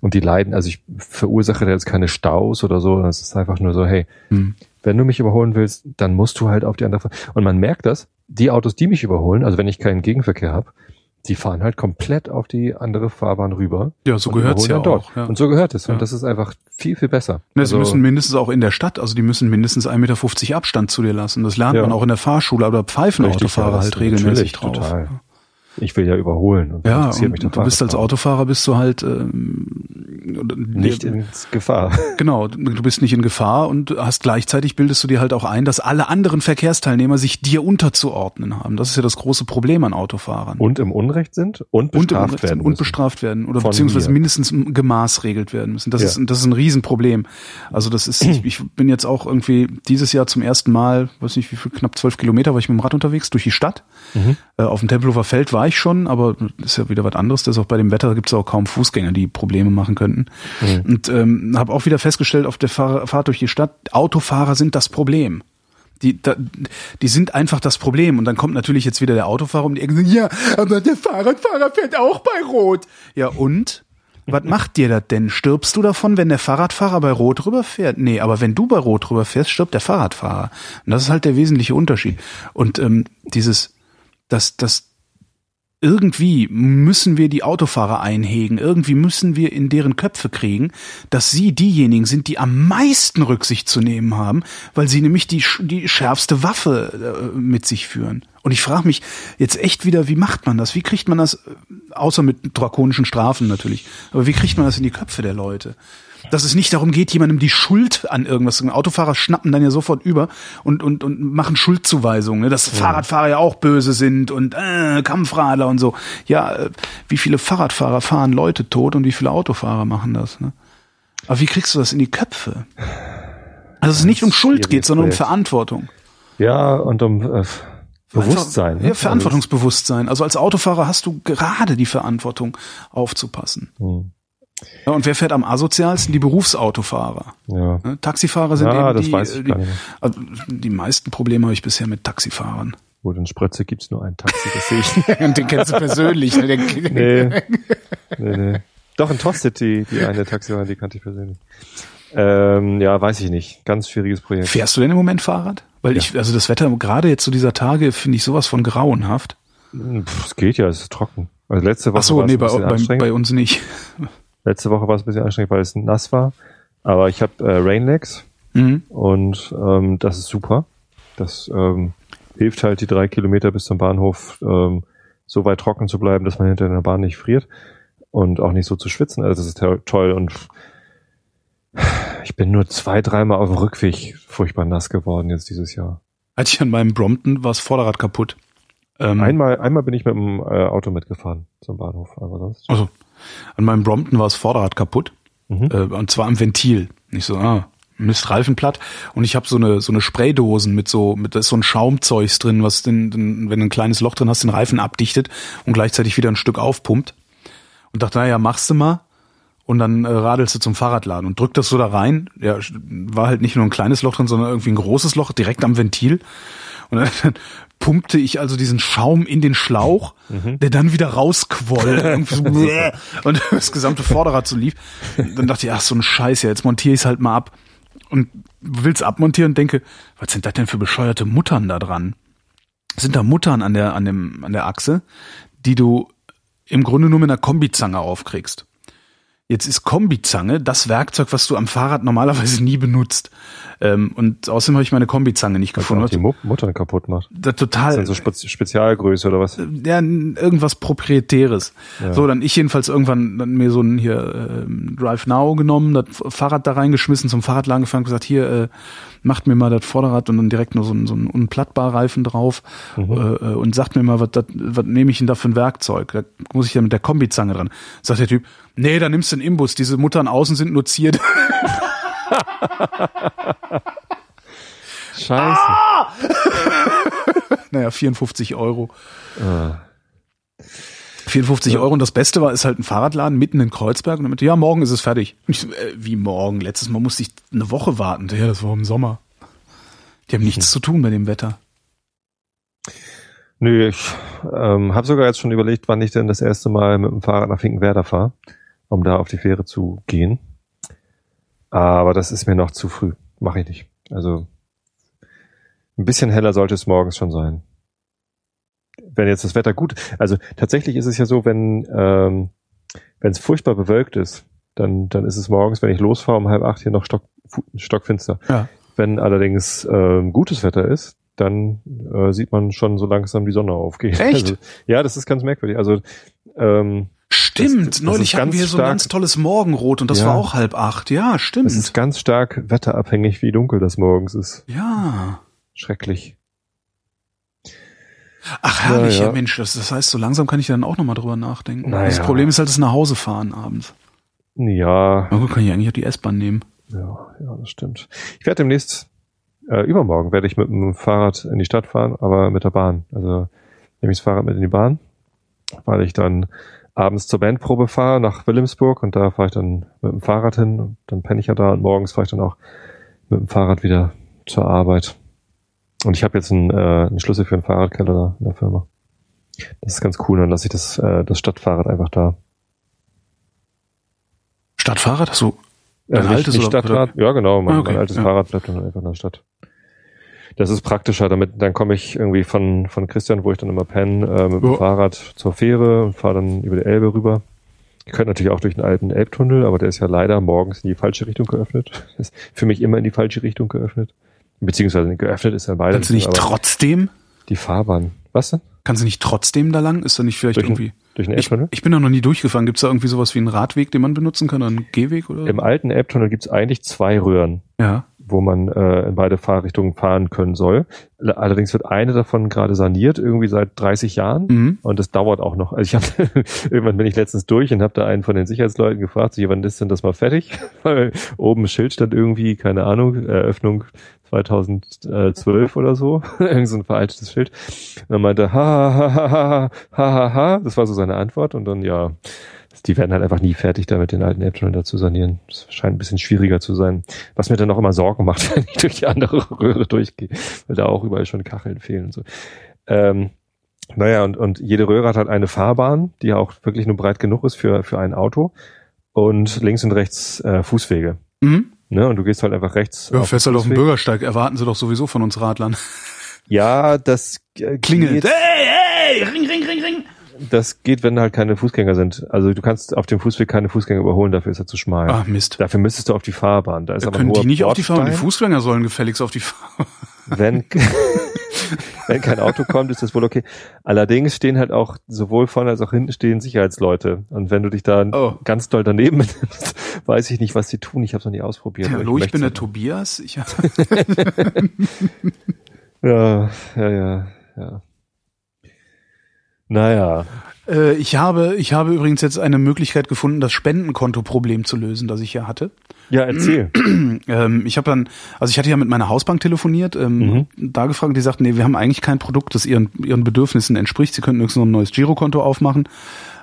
Und die leiden, also ich verursache da jetzt keine Staus oder so, das ist einfach nur so, hey, hm. Wenn du mich überholen willst, dann musst du halt auf die andere. Und man merkt das, die Autos, die mich überholen, also wenn ich keinen Gegenverkehr habe, die fahren halt komplett auf die andere Fahrbahn rüber. Ja, so gehört's ja auch. Ja. Und so gehört es. Ja. Und das ist einfach viel, viel besser. Ne, also, sie müssen mindestens auch in der Stadt, also die müssen mindestens 1,50 Meter Abstand zu dir lassen. Das lernt ja. man auch in der Fahrschule, aber pfeifen Autofahrer halt regelmäßig drauf. Total. Ich will ja überholen. Und ja, und du bist als Autofahrer bist du halt ähm, nicht in Gefahr. Genau, du bist nicht in Gefahr und hast gleichzeitig bildest du dir halt auch ein, dass alle anderen Verkehrsteilnehmer sich dir unterzuordnen haben. Das ist ja das große Problem an Autofahrern. Und im Unrecht sind und bestraft und werden müssen. und bestraft werden oder beziehungsweise mir. mindestens gemaßregelt werden müssen. Das ja. ist das ist ein Riesenproblem. Also das ist ich, ich bin jetzt auch irgendwie dieses Jahr zum ersten Mal, weiß nicht wie viel, knapp zwölf Kilometer war ich mit dem Rad unterwegs durch die Stadt. Mhm. Äh, auf dem Tempelhofer Feld war ich schon, aber das ist ja wieder was anderes. Das ist auch bei dem Wetter gibt es auch kaum Fußgänger, die Probleme machen könnten. Mhm. Und ähm, habe auch wieder festgestellt auf der Fahr Fahrt durch die Stadt, Autofahrer sind das Problem. Die, da, die sind einfach das Problem. Und dann kommt natürlich jetzt wieder der Autofahrer um die Ecke ja, aber der Fahrradfahrer fährt auch bei Rot. Ja, und? Was macht dir das denn? Stirbst du davon, wenn der Fahrradfahrer bei Rot rüberfährt? Nee, aber wenn du bei Rot rüberfährst, stirbt der Fahrradfahrer. Und das ist halt der wesentliche Unterschied. Und ähm, dieses, das, das, irgendwie müssen wir die Autofahrer einhegen, irgendwie müssen wir in deren Köpfe kriegen, dass sie diejenigen sind, die am meisten Rücksicht zu nehmen haben, weil sie nämlich die, die schärfste Waffe äh, mit sich führen. Und ich frage mich jetzt echt wieder, wie macht man das? Wie kriegt man das, äh, außer mit drakonischen Strafen natürlich, aber wie kriegt man das in die Köpfe der Leute? Dass es nicht darum geht, jemandem die Schuld an irgendwas. Autofahrer schnappen dann ja sofort über und, und, und machen Schuldzuweisungen, ne? dass ja. Fahrradfahrer ja auch böse sind und äh, Kampfradler und so. Ja, äh, wie viele Fahrradfahrer fahren Leute tot und wie viele Autofahrer machen das? Ne? Aber wie kriegst du das in die Köpfe? Also es nicht um Schuld geht, sondern um Verantwortung. Ja, und um äh, Bewusstsein. Ne? Ja, Verantwortungsbewusstsein. Also als Autofahrer hast du gerade die Verantwortung aufzupassen. Hm. Ja, und wer fährt am asozialsten? Die Berufsautofahrer. Ja. Ne, Taxifahrer sind ja, eben das die, weiß ich die, also die meisten Probleme habe ich bisher mit Taxifahrern. Gut, in Sprötze gibt's nur ein Taxi, das sehe ich. und den kennst du persönlich. Ne? Den, nee. nee, nee. Doch, in Tosted, die, die eine Taxifahrer, die kannte ich persönlich. Ähm, ja, weiß ich nicht. Ganz schwieriges Projekt. Fährst du denn im Moment Fahrrad? Weil ja. ich, also das Wetter gerade jetzt zu dieser Tage finde ich sowas von grauenhaft. es geht ja, es ist trocken. Also letzte Woche Ach so, nee, bei, bei, bei uns nicht. Letzte Woche war es ein bisschen anstrengend, weil es nass war. Aber ich habe äh, Rainlegs mhm. und ähm, das ist super. Das ähm, hilft halt die drei Kilometer bis zum Bahnhof ähm, so weit trocken zu bleiben, dass man hinter der Bahn nicht friert und auch nicht so zu schwitzen. Also das ist toll und ich bin nur zwei, dreimal auf dem Rückweg furchtbar nass geworden jetzt dieses Jahr. Als ich an meinem Brompton war das Vorderrad kaputt. Ähm, einmal, einmal bin ich mit dem äh, Auto mitgefahren zum Bahnhof, aber sonst. Also an meinem Brompton war das Vorderrad kaputt. Mhm. Äh, und zwar am Ventil. Nicht so, ah, Mist, Reifen platt. Und ich habe so eine so eine Spraydosen mit so mit da ist so ein Schaumzeugs drin, was den, den, wenn du ein kleines Loch drin hast, den Reifen abdichtet und gleichzeitig wieder ein Stück aufpumpt. Und dachte, naja, machst du mal. Und dann äh, radelst du zum Fahrradladen und drückt das so da rein. Ja, war halt nicht nur ein kleines Loch drin, sondern irgendwie ein großes Loch direkt am Ventil. Und dann pumpte ich also diesen Schaum in den Schlauch, mhm. der dann wieder rausquoll. und das gesamte Vorderrad so lief. Dann dachte ich, ach, so ein Scheiß, ja, jetzt montiere ich es halt mal ab. Und will's abmontieren und denke, was sind das denn für bescheuerte Muttern da dran? Sind da Muttern an der, an dem, an der Achse, die du im Grunde nur mit einer Kombizange aufkriegst. Jetzt ist Kombizange das Werkzeug, was du am Fahrrad normalerweise nie benutzt. Ähm, und außerdem habe ich meine Kombizange nicht was gefunden. Was die Muttern kaputt macht. Da, total. Das ist dann so Spezialgröße oder was? Ja, irgendwas Proprietäres. Ja. So, dann ich jedenfalls irgendwann dann mir so ein hier äh, Drive Now genommen, das Fahrrad da reingeschmissen, zum Fahrradladen gefahren, gesagt, hier, äh, macht mir mal das Vorderrad und dann direkt nur so ein, so ein Unplattbar-Reifen drauf mhm. äh, äh und sagt mir mal, was, das, was nehme ich denn da für ein Werkzeug? Da muss ich ja mit der Kombizange dran. Sagt der Typ, nee, da nimmst du einen Imbus, diese Muttern außen sind nur ziert. Scheiße. Ah! naja, 54 Euro. Ah. 54 Euro und das Beste war, ist halt ein Fahrradladen mitten in Kreuzberg und damit, ja, morgen ist es fertig. Ich, äh, wie morgen? Letztes Mal musste ich eine Woche warten. Ja, das war im Sommer. Die haben nichts zu tun bei dem Wetter. Nö, ich ähm, habe sogar jetzt schon überlegt, wann ich denn das erste Mal mit dem Fahrrad nach Finkenwerder fahre, um da auf die Fähre zu gehen. Aber das ist mir noch zu früh. Mache ich nicht. Also ein bisschen heller sollte es morgens schon sein. Wenn jetzt das Wetter gut, also tatsächlich ist es ja so, wenn ähm, wenn es furchtbar bewölkt ist, dann dann ist es morgens, wenn ich losfahre um halb acht hier noch stock, stockfinster. Ja. Wenn allerdings ähm, gutes Wetter ist, dann äh, sieht man schon so langsam die Sonne aufgehen. Echt? Also, ja, das ist ganz merkwürdig. Also ähm, Stimmt, Das- das neulich ist hatten wir so ein stark- ganz tolles Morgenrot und das Ja. war auch halb acht. Ja, stimmt. es ist ganz stark wetterabhängig, wie dunkel das morgens ist. ja. Schrecklich. Ach, herrlich, Ja, ja. Mensch. Das, das heißt, so langsam kann ich dann auch nochmal drüber nachdenken. Naja. Das Problem ist halt das nach Hause fahren abends. Ja, Na gut, kann ich eigentlich auch die S-Bahn nehmen. ja, ja, das stimmt. Ich werde demnächst, äh, übermorgen werde ich mit dem Fahrrad in die Stadt fahren, aber mit der Bahn. Also nehme ich das Fahrrad mit in die Bahn, weil ich dann abends zur Bandprobe fahre nach Wilhelmsburg und da fahre ich dann mit dem Fahrrad hin und dann penne ich ja da und morgens fahre ich dann auch mit dem Fahrrad wieder zur Arbeit. Und ich habe jetzt einen, äh, einen Schlüssel für einen Fahrradkeller da in der Firma. Das ist ganz cool, dann lasse ich das, äh, das Stadtfahrrad einfach da. Stadtfahrrad? Hast du Äh, Dein nicht, altes nicht oder- Stadtrad, ja genau, mein, Ah, okay, mein altes ja. Fahrrad bleibt dann einfach in der Stadt. Das ist praktischer, damit dann komme ich irgendwie von von Christian, wo ich dann immer penne, äh, mit dem Ja. Fahrrad zur Fähre und fahre dann über die Elbe rüber. Ich könnte natürlich auch durch den alten Elbtunnel, aber der ist ja leider morgens in die falsche Richtung geöffnet. Ist für mich immer in die falsche Richtung geöffnet. Beziehungsweise geöffnet ist ja beide. kannst du nicht trotzdem? die Fahrbahn. Was denn? Kannst du nicht trotzdem da lang? Ist da nicht vielleicht Durch irgendwie. Durch den Ich, Elbtunnel? ich bin da noch nie durchgefahren. Gibt es da irgendwie sowas wie einen Radweg, den man benutzen kann, oder einen Gehweg oder? Im alten Elbtunnel gibt's eigentlich zwei Röhren. ja. Wo man äh, in beide Fahrrichtungen fahren können soll. Allerdings wird eine davon gerade saniert, irgendwie seit 30 Jahren. Mhm. Und das dauert auch noch. Also ich habe irgendwann bin ich letztens durch und habe da einen von den Sicherheitsleuten gefragt, so, wann ist denn das mal fertig? Weil oben ein Schild stand irgendwie, keine Ahnung, Eröffnung 2012 oder so. Irgend so ein veraltetes Schild. Und dann meinte, ha, ha, ha, ha, ha, ha, ha. Das war so seine Antwort. Und dann, ja, die werden halt einfach nie fertig damit, den alten da zu sanieren. Das scheint ein bisschen schwieriger zu sein. Was mir dann auch immer Sorgen macht, wenn ich durch die andere Röhre durchgehe, weil da auch überall schon Kacheln fehlen und so. Ähm, naja, und, und jede Röhre hat halt eine Fahrbahn, die auch wirklich nur breit genug ist für, für ein Auto. Und links und rechts äh, Fußwege. Mhm. Ne? Und du gehst halt einfach rechts. Ja, fährst halt auf dem. Bürgersteig. Erwarten sie doch sowieso von uns Radlern. Ja, das äh, Klingelt. Hey, hey, ring, ring, ring. Das geht, wenn halt keine Fußgänger sind. Also du kannst auf dem Fußweg keine Fußgänger überholen, dafür ist er zu schmal. Ah, Mist. Dafür müsstest du auf die Fahrbahn. Da ist aber ein Können hoher die nicht auf die Fahrbahn? Die. Fußgänger sollen gefälligst auf die Fahrbahn. wenn, wenn kein Auto kommt, ist das wohl okay. Allerdings stehen halt auch sowohl vorne als auch hinten stehen Sicherheitsleute. Und wenn du dich da Oh. ganz doll daneben benimmst, weiß ich nicht, was die tun. Ich habe es noch nie ausprobiert. aber Hallo, ich möchte bin der Tobias. Ich, Ja, ja, ja, ja. Naja. äh, ich habe, ich habe übrigens jetzt eine Möglichkeit gefunden, das Spendenkonto-Problem zu lösen, das ich ja hatte. Ja, erzähl. Ähm, ich habe dann, also ich hatte ja mit meiner Hausbank telefoniert, ähm, da gefragt, die sagten, nee, wir haben eigentlich kein Produkt, das ihren, ihren Bedürfnissen entspricht. Sie könnten höchstens noch ein neues Girokonto aufmachen.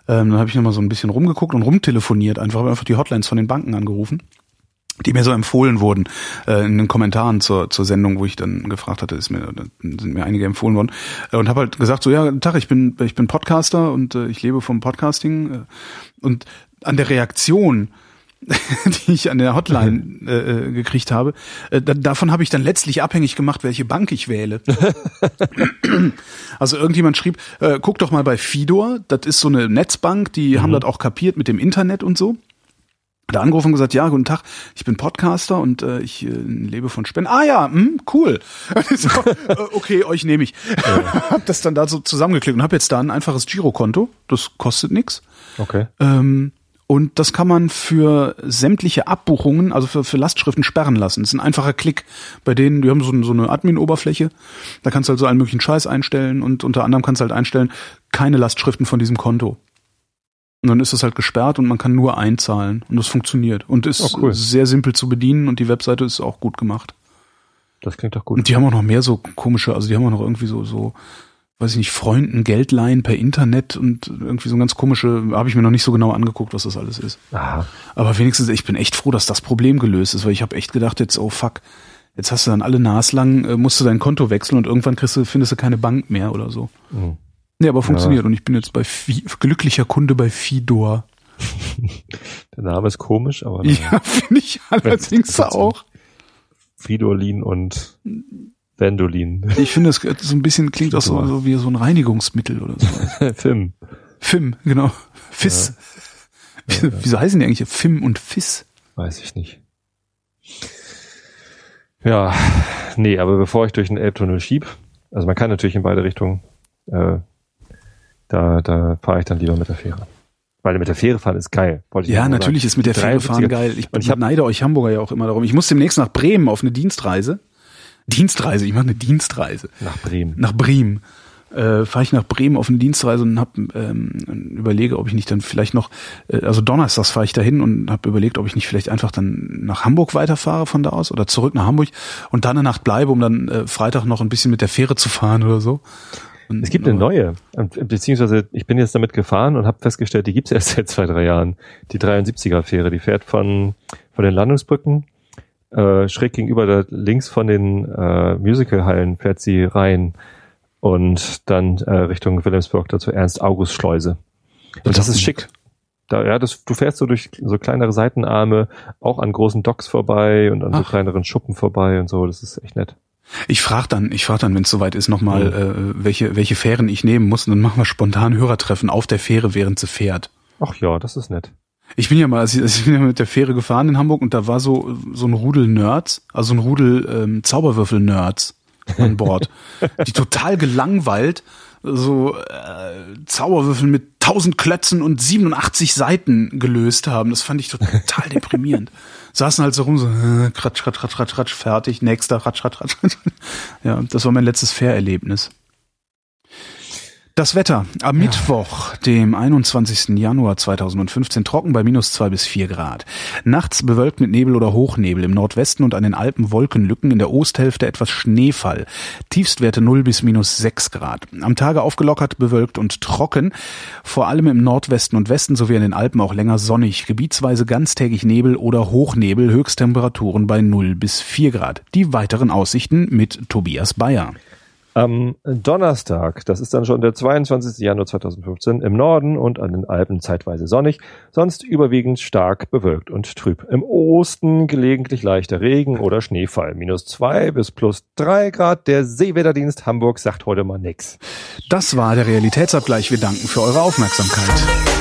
Ähm, dann habe ich nochmal so ein bisschen rumgeguckt und rumtelefoniert, einfach habe einfach die Hotlines von den Banken angerufen, die mir so empfohlen wurden äh, in den Kommentaren zur, zur Sendung, wo ich dann gefragt hatte, ist mir, sind mir einige empfohlen worden äh, und habe halt gesagt, so ja, Tag, ich bin ich bin Podcaster und äh, ich lebe vom Podcasting äh, und an der Reaktion die ich an der Hotline äh, äh, gekriegt habe. Äh, da, davon habe ich dann letztlich abhängig gemacht, welche Bank ich wähle. also irgendjemand schrieb, äh, guck doch mal bei Fidor, das ist so eine Netzbank, die haben das auch kapiert mit dem Internet und so. Da angerufen und gesagt, ja, guten Tag, ich bin Podcaster und äh, ich äh, lebe von Spenden. Ah ja, hm, cool. so, äh, okay, euch nehme ich. hab das dann da so zusammengeklickt und habe jetzt da ein einfaches Girokonto. Das kostet nix. Okay. Ähm, und das kann man für sämtliche Abbuchungen, also für, für Lastschriften sperren lassen. Das ist ein einfacher Klick. Bei denen, die haben so, so eine Admin-Oberfläche. Da kannst du halt so allen möglichen Scheiß einstellen und unter anderem kannst du halt einstellen, keine Lastschriften von diesem Konto. Und dann ist es halt gesperrt und man kann nur einzahlen. Und das funktioniert. Und ist Oh, cool. sehr simpel zu bedienen und die Webseite ist auch gut gemacht. Das klingt doch gut. Und die haben auch noch mehr so komische, also die haben auch noch irgendwie so, so, weiß ich nicht, Freunden Geld leihen per Internet und irgendwie so ganz komische, habe ich mir noch nicht so genau angeguckt, was das alles ist. Aha. Aber wenigstens, ich bin echt froh, dass das Problem gelöst ist, weil ich habe echt gedacht jetzt, oh fuck, Jetzt hast du dann alle naslang, äh, musst du dein Konto wechseln und irgendwann kriegst du, findest du keine Bank mehr oder so. Mhm. Nee, aber funktioniert und ich bin jetzt bei Fi glücklicher Kunde bei Fidor. Der Name ist komisch, aber Ja, finde ich allerdings auch. Fridolin und Vendolin. Ich finde, es so ein bisschen klingt auch so, so wie so ein Reinigungsmittel oder so. Film. Fim, genau. Fiss. Wieso, wieso heißen die eigentlich Fim und Fiss? Weiß ich nicht. Ja, nee, aber bevor ich durch den Elbtunnel schieb, also man kann natürlich in beide Richtungen, äh, da, da fahre ich dann lieber mit der Fähre. Weil mit der Fähre fahren ist geil. Ja, nur sagen. natürlich ist mit der Fähre 73er fahren geil. Ich, Und ich hab- beneide euch Hamburger ja auch immer darum. Ich muss demnächst nach Bremen auf eine Dienstreise. Dienstreise, ich mache eine Dienstreise. Nach Bremen. Nach Bremen. Äh, fahre ich nach Bremen auf eine Dienstreise und hab, ähm, überlege, ob ich nicht dann vielleicht noch, äh, also donnerstags fahre ich dahin und habe überlegt, ob ich nicht vielleicht einfach dann nach Hamburg weiterfahre von da aus oder zurück nach Hamburg und dann eine Nacht bleibe, um dann äh, Freitag noch ein bisschen mit der Fähre zu fahren oder so. Es gibt eine neue, beziehungsweise ich bin jetzt damit gefahren und habe festgestellt, die gibt's erst seit zwei, drei Jahren. Die 73er-Fähre, die fährt von, von den Landungsbrücken äh, schräg gegenüber da links von den äh, Musicalhallen fährt sie rein und dann äh, Richtung Wilhelmsburg dazu Ernst-August-Schleuse. Und das ist schick. Da, ja, das, du fährst so durch so kleinere Seitenarme, auch an großen Docks vorbei und an so Ach. kleineren Schuppen vorbei und so. Das ist echt nett. Ich frage dann, ich frage dann, wenn es soweit ist, nochmal, äh, welche, welche Fähren ich nehmen muss. Und dann machen wir spontan Hörertreffen auf der Fähre, während sie fährt. Ach ja, das ist nett. Ich bin ja mal, also ich bin ja mit der Fähre gefahren in Hamburg und da war so so ein Rudel Nerds, also ein Rudel ähm, Zauberwürfel Nerds an Bord, die total gelangweilt so äh, Zauberwürfel mit 1000 Klötzen und 87 Seiten gelöst haben. Das fand ich total deprimierend. Saßen halt so rum, so äh, kratsch, kratsch, kratsch, kratsch, fertig, nächster, kratsch, kratsch, kratsch. Ja, das war mein letztes Fährerlebnis. Das Wetter. Am Mittwoch, dem 21. Januar 2015, trocken bei minus zwei bis vier Grad. Nachts bewölkt mit Nebel oder Hochnebel. Im Nordwesten und an den Alpen Wolkenlücken. In der Osthälfte etwas Schneefall. Tiefstwerte 0 bis minus sechs Grad. Am Tage aufgelockert, bewölkt und trocken. Vor allem im Nordwesten und Westen sowie an den Alpen auch länger sonnig. Gebietsweise ganztägig Nebel oder Hochnebel. Höchsttemperaturen bei 0 bis vier Grad. Die weiteren Aussichten mit Tobias Bayer. Am Donnerstag, das ist dann schon der 22. Januar 2015, im Norden und an den Alpen zeitweise sonnig, sonst überwiegend stark bewölkt und trüb. Im Osten gelegentlich leichter Regen oder Schneefall. Minus zwei bis plus drei Grad. Der Seewetterdienst Hamburg sagt heute mal nix. Das war der Realitätsabgleich. Wir danken für eure Aufmerksamkeit.